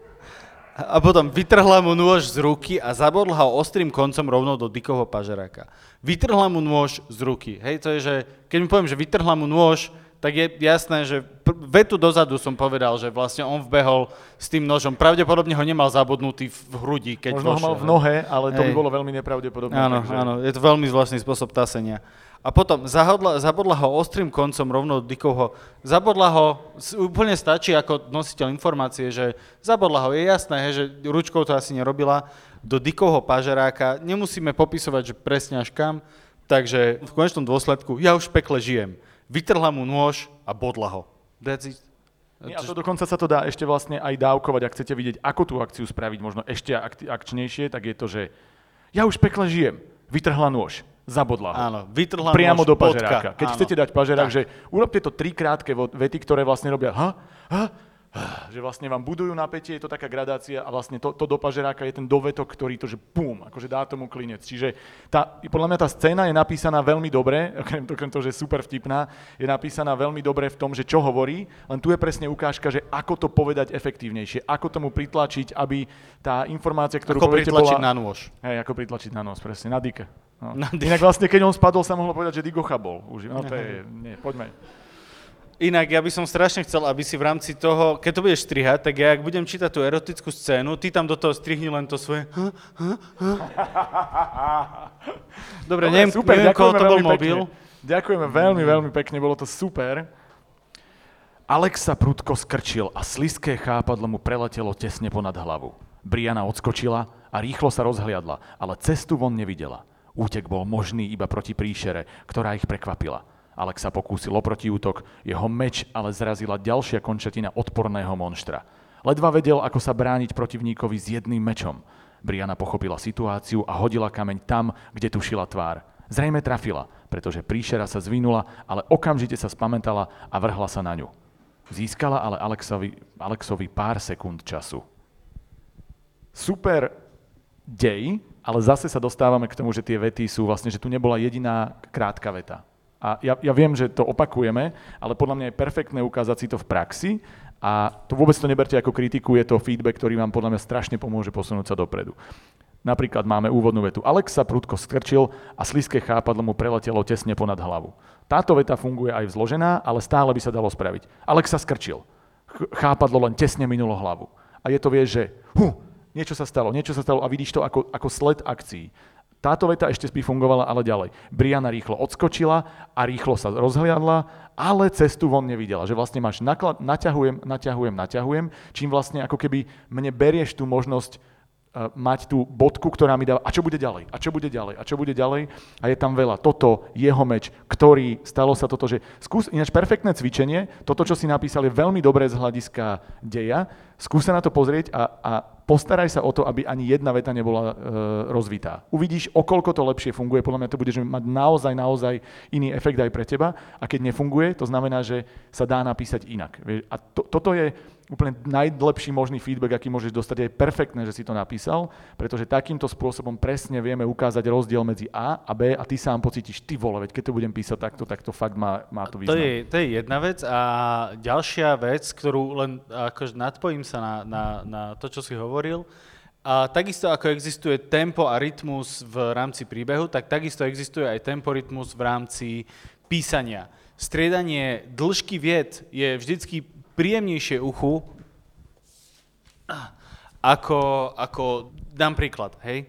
Speaker 2: a potom vytrhla mu nôž z ruky a zabodla ho ostrým koncom rovno do Dickovho pažeráka. Vytrhla mu nôž z ruky. Hej, to je, že keď mi poviem, že vytrhla mu nôž, tak je jasné, že pr- vetu dozadu som povedal, že vlastne on vbehol s tým nožom. Pravdepodobne ho nemal zabudnutý v hrudi, keď
Speaker 1: Možno
Speaker 2: vošiel,
Speaker 1: ho mal v nohe, ale to Hej. by bolo veľmi nepravdepodobné.
Speaker 2: Áno, takže... áno, je to veľmi zvláštny spôsob tasenia. A potom zahodla, zabodla ho ostrým koncom rovno Dickovho. Zabodla ho, úplne stačí ako nositeľ informácie, že zabodla ho. Je jasné, he, že ručkou to asi nerobila. Do Dickovho pažeráka nemusíme popisovať, že presne až kam. Takže v konečnom dôsledku ja už v pekle žijem. Vytrhla mu nôž a bodla ho. That's it.
Speaker 1: Nie, a to dokonca sa to dá ešte vlastne aj dávkovať, ak chcete vidieť, ako tú akciu spraviť možno ešte ak- akčnejšie, tak je to, že ja už pekle žijem, vytrhla nôž zabodla ho.
Speaker 2: Áno, vytrhla
Speaker 1: Priamo do pažeráka. Keď Áno. chcete dať pažerák, tak. že urobte to tri krátke vety, ktoré vlastne robia ha, ha, že vlastne vám budujú napätie, je to taká gradácia a vlastne to, to do pažeráka je ten dovetok, ktorý to, že pum, akože dá tomu klinec. Čiže tá, podľa mňa tá scéna je napísaná veľmi dobre, okrem, okrem toho, že je super vtipná, je napísaná veľmi dobre v tom, že čo hovorí, len tu je presne ukážka, že ako to povedať efektívnejšie, ako tomu pritlačiť, aby tá informácia, ktorú
Speaker 2: ako poviete,
Speaker 1: bola...
Speaker 2: na nôž.
Speaker 1: Hej, ako pritlačiť na nôž, presne, na dike. No. Inak vlastne, keď on spadol, sa mohlo povedať, že Digocha bol. Už, no to je, nie, poďme.
Speaker 2: Inak ja by som strašne chcel, aby si v rámci toho, keď to budeš strihať, tak ja ak budem čítať tú erotickú scénu, ty tam do toho strihni len to svoje... Dobre, Dobre neviem, super, neviem koho to bol mobil.
Speaker 1: Ďakujeme veľmi, veľmi pekne, bolo to super. Alex sa prudko skrčil a sliské chápadlo mu preletelo tesne ponad hlavu. Briana odskočila a rýchlo sa rozhliadla, ale cestu von nevidela. Útek bol možný iba proti príšere, ktorá ich prekvapila. Alex sa pokúsil o protiútok, jeho meč ale zrazila ďalšia končatina odporného monštra. Ledva vedel, ako sa brániť protivníkovi s jedným mečom. Briana pochopila situáciu a hodila kameň tam, kde tušila tvár. Zrejme trafila, pretože príšera sa zvinula, ale okamžite sa spamentala a vrhla sa na ňu. Získala ale Alexovi, Alexovi pár sekúnd času. Super dej, ale zase sa dostávame k tomu, že tie vety sú vlastne, že tu nebola jediná krátka veta. A ja, ja viem, že to opakujeme, ale podľa mňa je perfektné ukázať si to v praxi a to vôbec to neberte ako kritiku, je to feedback, ktorý vám podľa mňa strašne pomôže posunúť sa dopredu. Napríklad máme úvodnú vetu. Alex sa prudko skrčil a sliské chápadlo mu preletelo tesne ponad hlavu. Táto veta funguje aj vzložená, ale stále by sa dalo spraviť. Alex sa skrčil. Chápadlo len tesne minulo hlavu. A je to, vieš, že hu, niečo sa stalo, niečo sa stalo a vidíš to ako, ako sled akcií. Táto veta ešte by fungovala ale ďalej. Briana rýchlo odskočila a rýchlo sa rozhliadla, ale cestu von nevidela. Že vlastne máš naklad, naťahujem, naťahujem, naťahujem, čím vlastne ako keby mne berieš tú možnosť uh, mať tú bodku, ktorá mi dáva, a čo bude ďalej, a čo bude ďalej, a čo bude ďalej. A je tam veľa. Toto, jeho meč, ktorý, stalo sa toto, že skús, ináč perfektné cvičenie, toto, čo si napísal, je veľmi dobré z hľadiska deja. Skús sa na to pozrieť a, a postaraj sa o to, aby ani jedna veta nebola e, rozvitá. Uvidíš, okolko to lepšie funguje, podľa mňa to bude mať naozaj, naozaj iný efekt aj pre teba a keď nefunguje, to znamená, že sa dá napísať inak. A to, toto je úplne najlepší možný feedback, aký môžeš dostať. Je perfektné, že si to napísal, pretože takýmto spôsobom presne vieme ukázať rozdiel medzi A a B a ty sám pocítiš, ty vole, veď keď to budem písať takto, tak to fakt má, má to význam.
Speaker 2: To je, to je jedna vec a ďalšia vec, ktorú len akože nadpojím sa na, na, na to, čo si hovoril, a takisto ako existuje tempo a rytmus v rámci príbehu, tak takisto existuje aj tempo rytmus v rámci písania. Striedanie dĺžky vied je vždycky príjemnejšie uchu, ako, ako dám príklad, hej.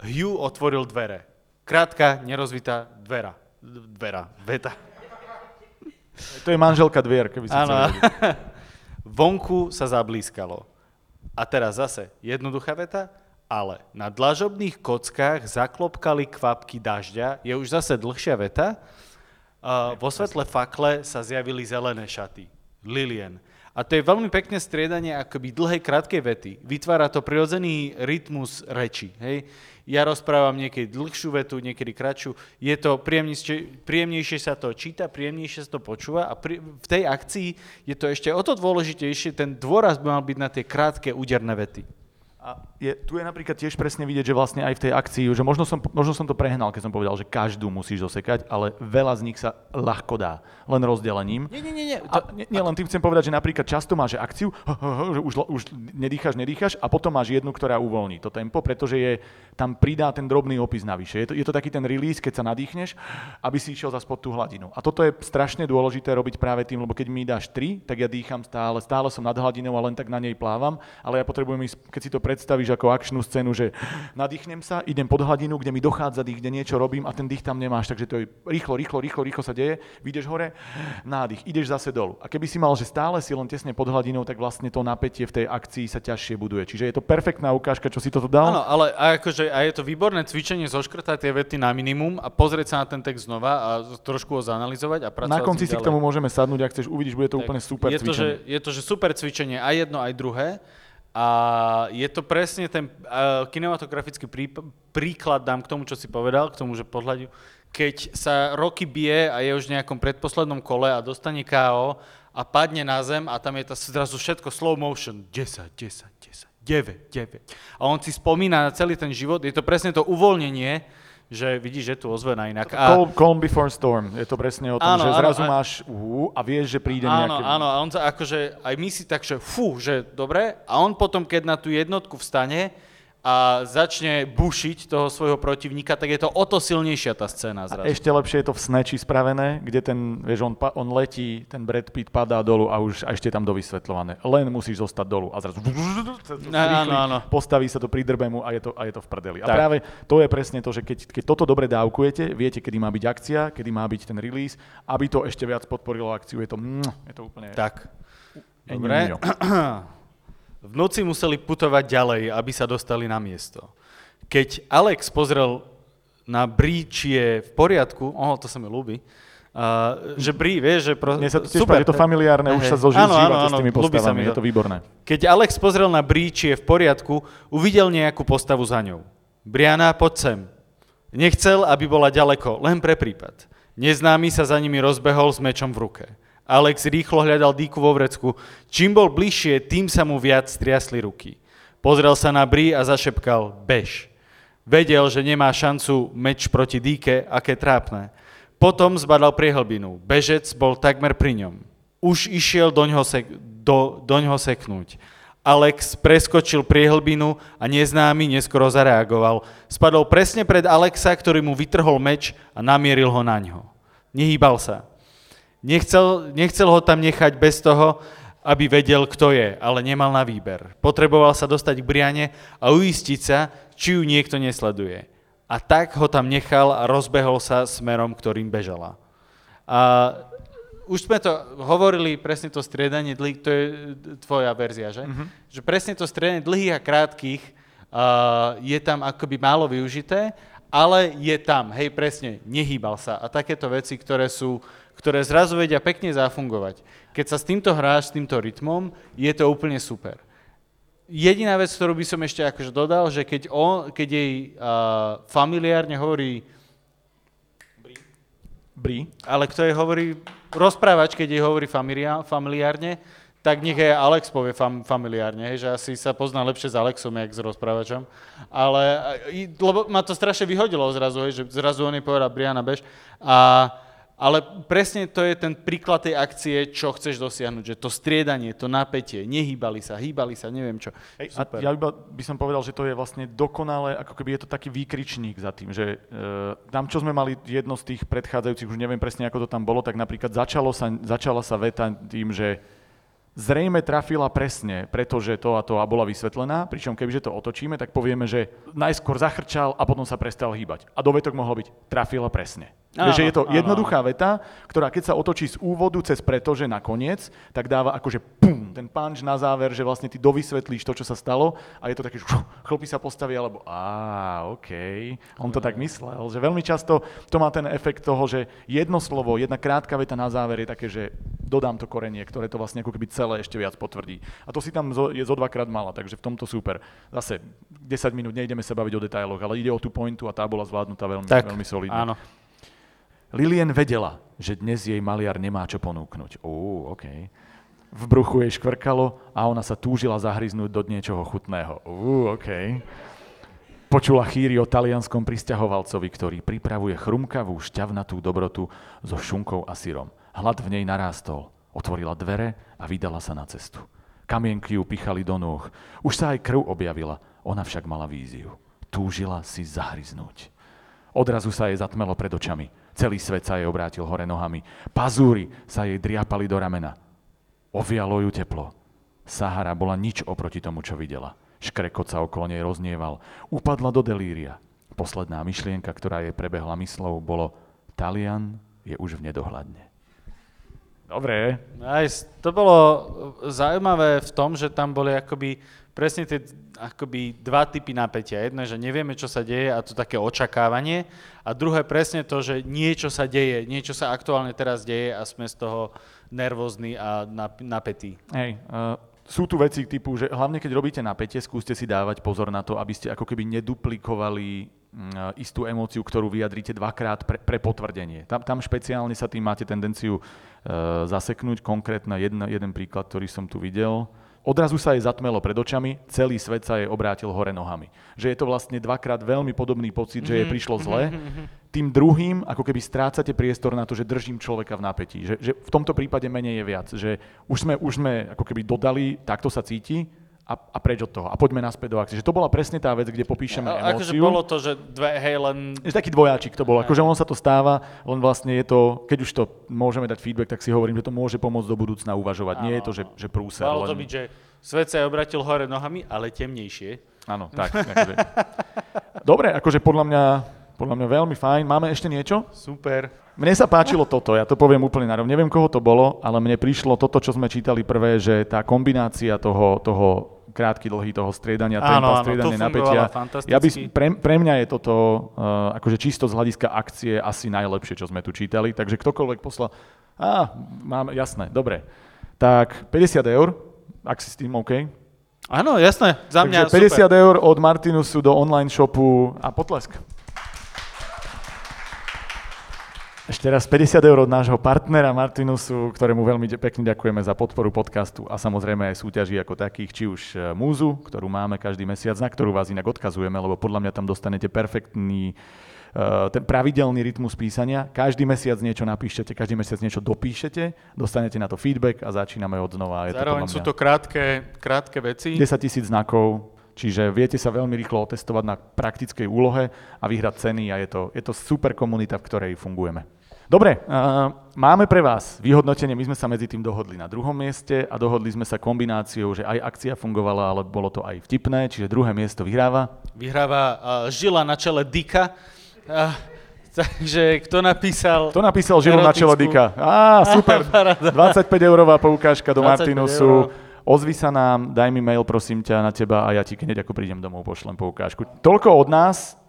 Speaker 2: Hugh otvoril dvere. Krátka, nerozvitá dvera. Dvera, veta.
Speaker 1: To je manželka dvier, keby si chcel
Speaker 2: Vonku sa zablískalo. A teraz zase jednoduchá veta, ale na dlažobných kockách zaklopkali kvapky dažďa, je už zase dlhšia veta. Uh, vo svetle fakle sa zjavili zelené šaty. Lilien. A to je veľmi pekné striedanie akoby dlhej, krátkej vety. Vytvára to prirodzený rytmus reči. Hej? Ja rozprávam niekedy dlhšiu vetu, niekedy kratšiu. Je to príjemnejšie, príjemnejšie sa to číta, príjemnejšie sa to počúva a pri, v tej akcii je to ešte o to dôležitejšie, ten dôraz by mal byť na tie krátke, úderné vety.
Speaker 1: A je, tu je napríklad tiež presne vidieť, že vlastne aj v tej akcii, že možno som, možno som to prehnal, keď som povedal, že každú musíš zosekať, ale veľa z nich sa ľahko dá, len rozdelením.
Speaker 2: Nie, nie, nie. nie.
Speaker 1: To... A nie, nie, len tým chcem povedať, že napríklad často máš akciu, že už, už nedýcháš, nedýcháš a potom máš jednu, ktorá uvoľní to tempo, pretože je, tam pridá ten drobný opis navyše. Je to, je to taký ten release, keď sa nadýchneš, aby si išiel za spod tú hladinu. A toto je strašne dôležité robiť práve tým, lebo keď mi dáš 3, tak ja dýcham stále, stále som nad hladinou a len tak na nej plávam, ale ja potrebujem ísť, keď si to predstavíš ako akčnú scénu, že nadýchnem sa, idem pod hladinu, kde mi dochádza dých, kde niečo robím a ten dých tam nemáš, takže to je rýchlo, rýchlo, rýchlo, rýchlo sa deje, vyjdeš hore, nádych, ideš zase dolu. A keby si mal, že stále si len tesne pod hladinou, tak vlastne to napätie v tej akcii sa ťažšie buduje. Čiže je to perfektná ukážka, čo si toto dal.
Speaker 2: Áno, ale akože, a je to výborné cvičenie zoškrtať tie vety na minimum a pozrieť sa na ten text znova a trošku ho zanalizovať a pracovať
Speaker 1: Na konci si k tomu môžeme sadnúť, ak chceš, uvidíš, bude to tak úplne super
Speaker 2: je
Speaker 1: cvičenie.
Speaker 2: To, že, je to, že super cvičenie, aj jedno, aj druhé. A je to presne ten uh, kinematografický prí, príklad, dám k tomu, čo si povedal, k tomu, že podľadiu, keď sa roky bije a je už v nejakom predposlednom kole a dostane KO a padne na zem a tam je to zrazu všetko slow motion, 10, 10, 10, 9, 9. A on si spomína na celý ten život, je to presne to uvoľnenie, že vidíš, že tu ozvená inak.
Speaker 1: A... Calm, calm before storm, je to presne o tom, áno, že zrazu áno, máš uh, a vieš, že príde
Speaker 2: áno,
Speaker 1: nejaké...
Speaker 2: Áno, a on sa akože, aj my si tak, že fú, že dobre, a on potom, keď na tú jednotku vstane, a začne bušiť toho svojho protivníka, tak je to o to silnejšia tá scéna zrazu.
Speaker 1: A ešte lepšie je to v Sneči spravené, kde ten, vieš, on, on letí, ten Brad Pitt padá dolu a už a ešte tam dovysvetľované. Len musíš zostať dolu a zrazu áno, áno. postaví sa to pri drbemu a je to, a je to v prdeli. Tak. A práve to je presne to, že keď, keď toto dobre dávkujete, viete, kedy má byť akcia, kedy má byť ten release, aby to ešte viac podporilo akciu, je to, je to úplne...
Speaker 2: Tak. Dobre. V noci museli putovať ďalej, aby sa dostali na miesto. Keď Alex pozrel na Brí, či je v poriadku, oh, to sa mi ľúbi, Uh, že Brí, vieš, že... Pro...
Speaker 1: Mne sa to tiež super, je to familiárne, už sa zožil áno, áno, áno, s tými postavami, je to výborné.
Speaker 2: Keď Alex pozrel na Brí, či je v poriadku, uvidel nejakú postavu za ňou. Briana, poď sem. Nechcel, aby bola ďaleko, len pre prípad. Neznámy sa za nimi rozbehol s mečom v ruke. Alex rýchlo hľadal dýku vo vrecku. Čím bol bližšie, tým sa mu viac striasli ruky. Pozrel sa na Bri a zašepkal bež. Vedel, že nemá šancu meč proti dýke, aké trápne. Potom zbadal priehlbinu. Bežec bol takmer pri ňom. Už išiel do ňoho, sek- do, do ňoho seknúť. Alex preskočil priehlbinu a neznámy neskoro zareagoval. Spadol presne pred Alexa, ktorý mu vytrhol meč a namieril ho na ňo. Nehýbal sa. Nechcel, nechcel ho tam nechať bez toho, aby vedel, kto je, ale nemal na výber. Potreboval sa dostať k Briane a uistiť sa, či ju niekto nesleduje. A tak ho tam nechal a rozbehol sa smerom, ktorým bežala. A už sme to hovorili, presne to striedanie dlhých, to je tvoja verzia, že? Mm-hmm. Že presne to striedanie dlhých a krátkých uh, je tam akoby málo využité, ale je tam, hej, presne, nehýbal sa. A takéto veci, ktoré sú ktoré zrazu vedia pekne zafungovať. Keď sa s týmto hráš, s týmto rytmom, je to úplne super. Jediná vec, ktorú by som ešte akože dodal, že keď, on, keď jej uh, familiárne hovorí
Speaker 1: Bri.
Speaker 2: Ale kto jej hovorí rozprávač, keď jej hovorí familia, familiárne, tak nech aj Alex povie fam, familiárne, hej, že asi sa pozná lepšie s Alexom, jak s rozprávačom. Ale, lebo ma to strašne vyhodilo zrazu, hej, že zrazu on jej povedal Briana Bež. A, ale presne to je ten príklad tej akcie, čo chceš dosiahnuť, že to striedanie, to napätie, nehýbali sa, hýbali sa, neviem čo.
Speaker 1: Hej, Super. A ja by som povedal, že to je vlastne dokonale, ako keby je to taký výkričník za tým, že uh, tam, čo sme mali jedno z tých predchádzajúcich, už neviem presne, ako to tam bolo, tak napríklad začalo sa, začala sa veta tým, že zrejme trafila presne, pretože to a to a bola vysvetlená, pričom kebyže to otočíme, tak povieme, že najskôr zachrčal a potom sa prestal hýbať. A dovetok mohol byť trafila presne. Áno, že je to áno, jednoduchá áno. veta, ktorá keď sa otočí z úvodu cez pretože na koniec, tak dáva akože pum, ten punch na záver, že vlastne ty dovysvetlíš to, čo sa stalo a je to také, že chlopy sa postaví, alebo á, OK, on to tak myslel. Že veľmi často to má ten efekt toho, že jedno slovo, jedna krátka veta na záver je také, že dodám to korenie, ktoré to vlastne ako keby celé ešte viac potvrdí. A to si tam zo, je zo dvakrát mala, takže v tomto super. Zase 10 minút, nejdeme sa baviť o detailoch, ale ide o tú pointu a tá bola zvládnutá veľmi, tak, veľmi solidne.
Speaker 2: Áno.
Speaker 1: Lilien vedela, že dnes jej maliar nemá čo ponúknuť. Ú, OK. V bruchu jej škvrkalo a ona sa túžila zahryznúť do niečoho chutného. Ú, OK. Počula chýry o talianskom pristahovalcovi, ktorý pripravuje chrumkavú šťavnatú dobrotu so šunkou a syrom. Hlad v nej narástol. Otvorila dvere a vydala sa na cestu. Kamienky ju pichali do nôh. Už sa aj krv objavila, ona však mala víziu. Túžila si zahryznúť. Odrazu sa jej zatmelo pred očami. Celý svet sa jej obrátil hore nohami. Pazúry sa jej driapali do ramena. Ovialo ju teplo. Sahara bola nič oproti tomu, čo videla. Škrekot sa okolo nej roznieval. Upadla do delíria. Posledná myšlienka, ktorá jej prebehla myslou, bolo Talian je už v nedohľadne. Dobre.
Speaker 2: Nice. To bolo zaujímavé v tom, že tam boli akoby presne tie akoby dva typy napätia. Jedno je, že nevieme, čo sa deje a to také očakávanie. A druhé presne to, že niečo sa deje, niečo sa aktuálne teraz deje a sme z toho nervózni a napätí.
Speaker 1: Hej, uh, sú tu veci typu, že hlavne keď robíte napätie, skúste si dávať pozor na to, aby ste ako keby neduplikovali mm, istú emóciu, ktorú vyjadríte dvakrát pre, pre potvrdenie. Tam, tam špeciálne sa tým máte tendenciu zaseknúť. Konkrétne jeden, jeden príklad, ktorý som tu videl. Odrazu sa jej zatmelo pred očami, celý svet sa jej obrátil hore nohami. Že je to vlastne dvakrát veľmi podobný pocit, že jej mhm, prišlo zle. Mhm, mhm, Tým druhým, ako keby strácate priestor na to, že držím človeka v napätí. Že, že v tomto prípade menej je viac. Že už sme, už sme ako keby dodali, takto sa cíti, a, a preč od toho. A poďme naspäť do akcie. Že to bola presne tá vec, kde popíšeme a,
Speaker 2: emóciu. Akože bolo to, že dve, hej, len...
Speaker 1: Je taký dvojáčik to bol. Akože on sa to stáva, len vlastne je to, keď už to môžeme dať feedback, tak si hovorím, že to môže pomôcť do budúcna uvažovať. Áno, Nie je to, že, že prúser.
Speaker 2: Malo len... to byť, že svet sa obratil hore nohami, ale temnejšie.
Speaker 1: Áno, tak. akože. Dobre, akože podľa mňa, podľa mňa veľmi fajn. Máme ešte niečo?
Speaker 2: Super.
Speaker 1: Mne sa páčilo toto, ja to poviem úplne na Neviem, koho to bolo, ale mne prišlo toto, čo sme čítali prvé, že tá kombinácia toho, toho krátky, dlhý toho striedania tempa, áno, striedanie napätia. Ja by, pre, pre mňa je toto uh, akože čisto z hľadiska akcie asi najlepšie, čo sme tu čítali. Takže ktokoľvek poslal, á, mám, jasné, dobre. Tak 50 eur, ak si s tým OK.
Speaker 2: Áno, jasné, za mňa
Speaker 1: Takže 50 super. eur od Martinusu do online shopu a potlesk. Ešte raz 50 eur od nášho partnera Martinusu, ktorému veľmi pekne ďakujeme za podporu podcastu a samozrejme aj súťaží ako takých, či už e, múzu, ktorú máme každý mesiac, na ktorú vás inak odkazujeme, lebo podľa mňa tam dostanete perfektný e, ten pravidelný rytmus písania. Každý mesiac niečo napíšete, každý mesiac niečo dopíšete, dostanete na to feedback a začíname od znova.
Speaker 2: Je Zároveň to sú to krátke, krátke veci.
Speaker 1: 10 tisíc znakov, Čiže viete sa veľmi rýchlo otestovať na praktickej úlohe a vyhrať ceny a je to, je to super komunita, v ktorej fungujeme. Dobre, uh, máme pre vás vyhodnotenie, my sme sa medzi tým dohodli na druhom mieste a dohodli sme sa kombináciou, že aj akcia fungovala, ale bolo to aj vtipné, čiže druhé miesto vyhráva.
Speaker 2: Vyhráva uh, žila na čele Dika. Uh, takže kto napísal...
Speaker 1: Kto napísal žilu na čele Dika? Á, super. 25 eurová poukážka do Martinusu. Ozvi sa nám, daj mi mail, prosím ťa, na teba a ja ti hneď ako prídem domov pošlem poukážku. Toľko od nás,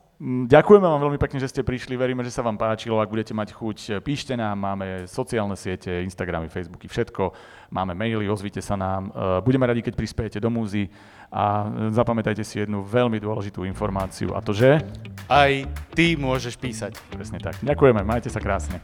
Speaker 1: ďakujeme vám veľmi pekne, že ste prišli. Veríme, že sa vám páčilo. Ak budete mať chuť, píšte nám. Máme sociálne siete, Instagramy, Facebooky, všetko. Máme maily, ozvite sa nám. E, budeme radi, keď prispiejete do múzy. A e, zapamätajte si jednu veľmi dôležitú informáciu a to, že...
Speaker 2: Aj ty môžeš písať.
Speaker 1: Presne tak. Ďakujeme, majte sa krásne.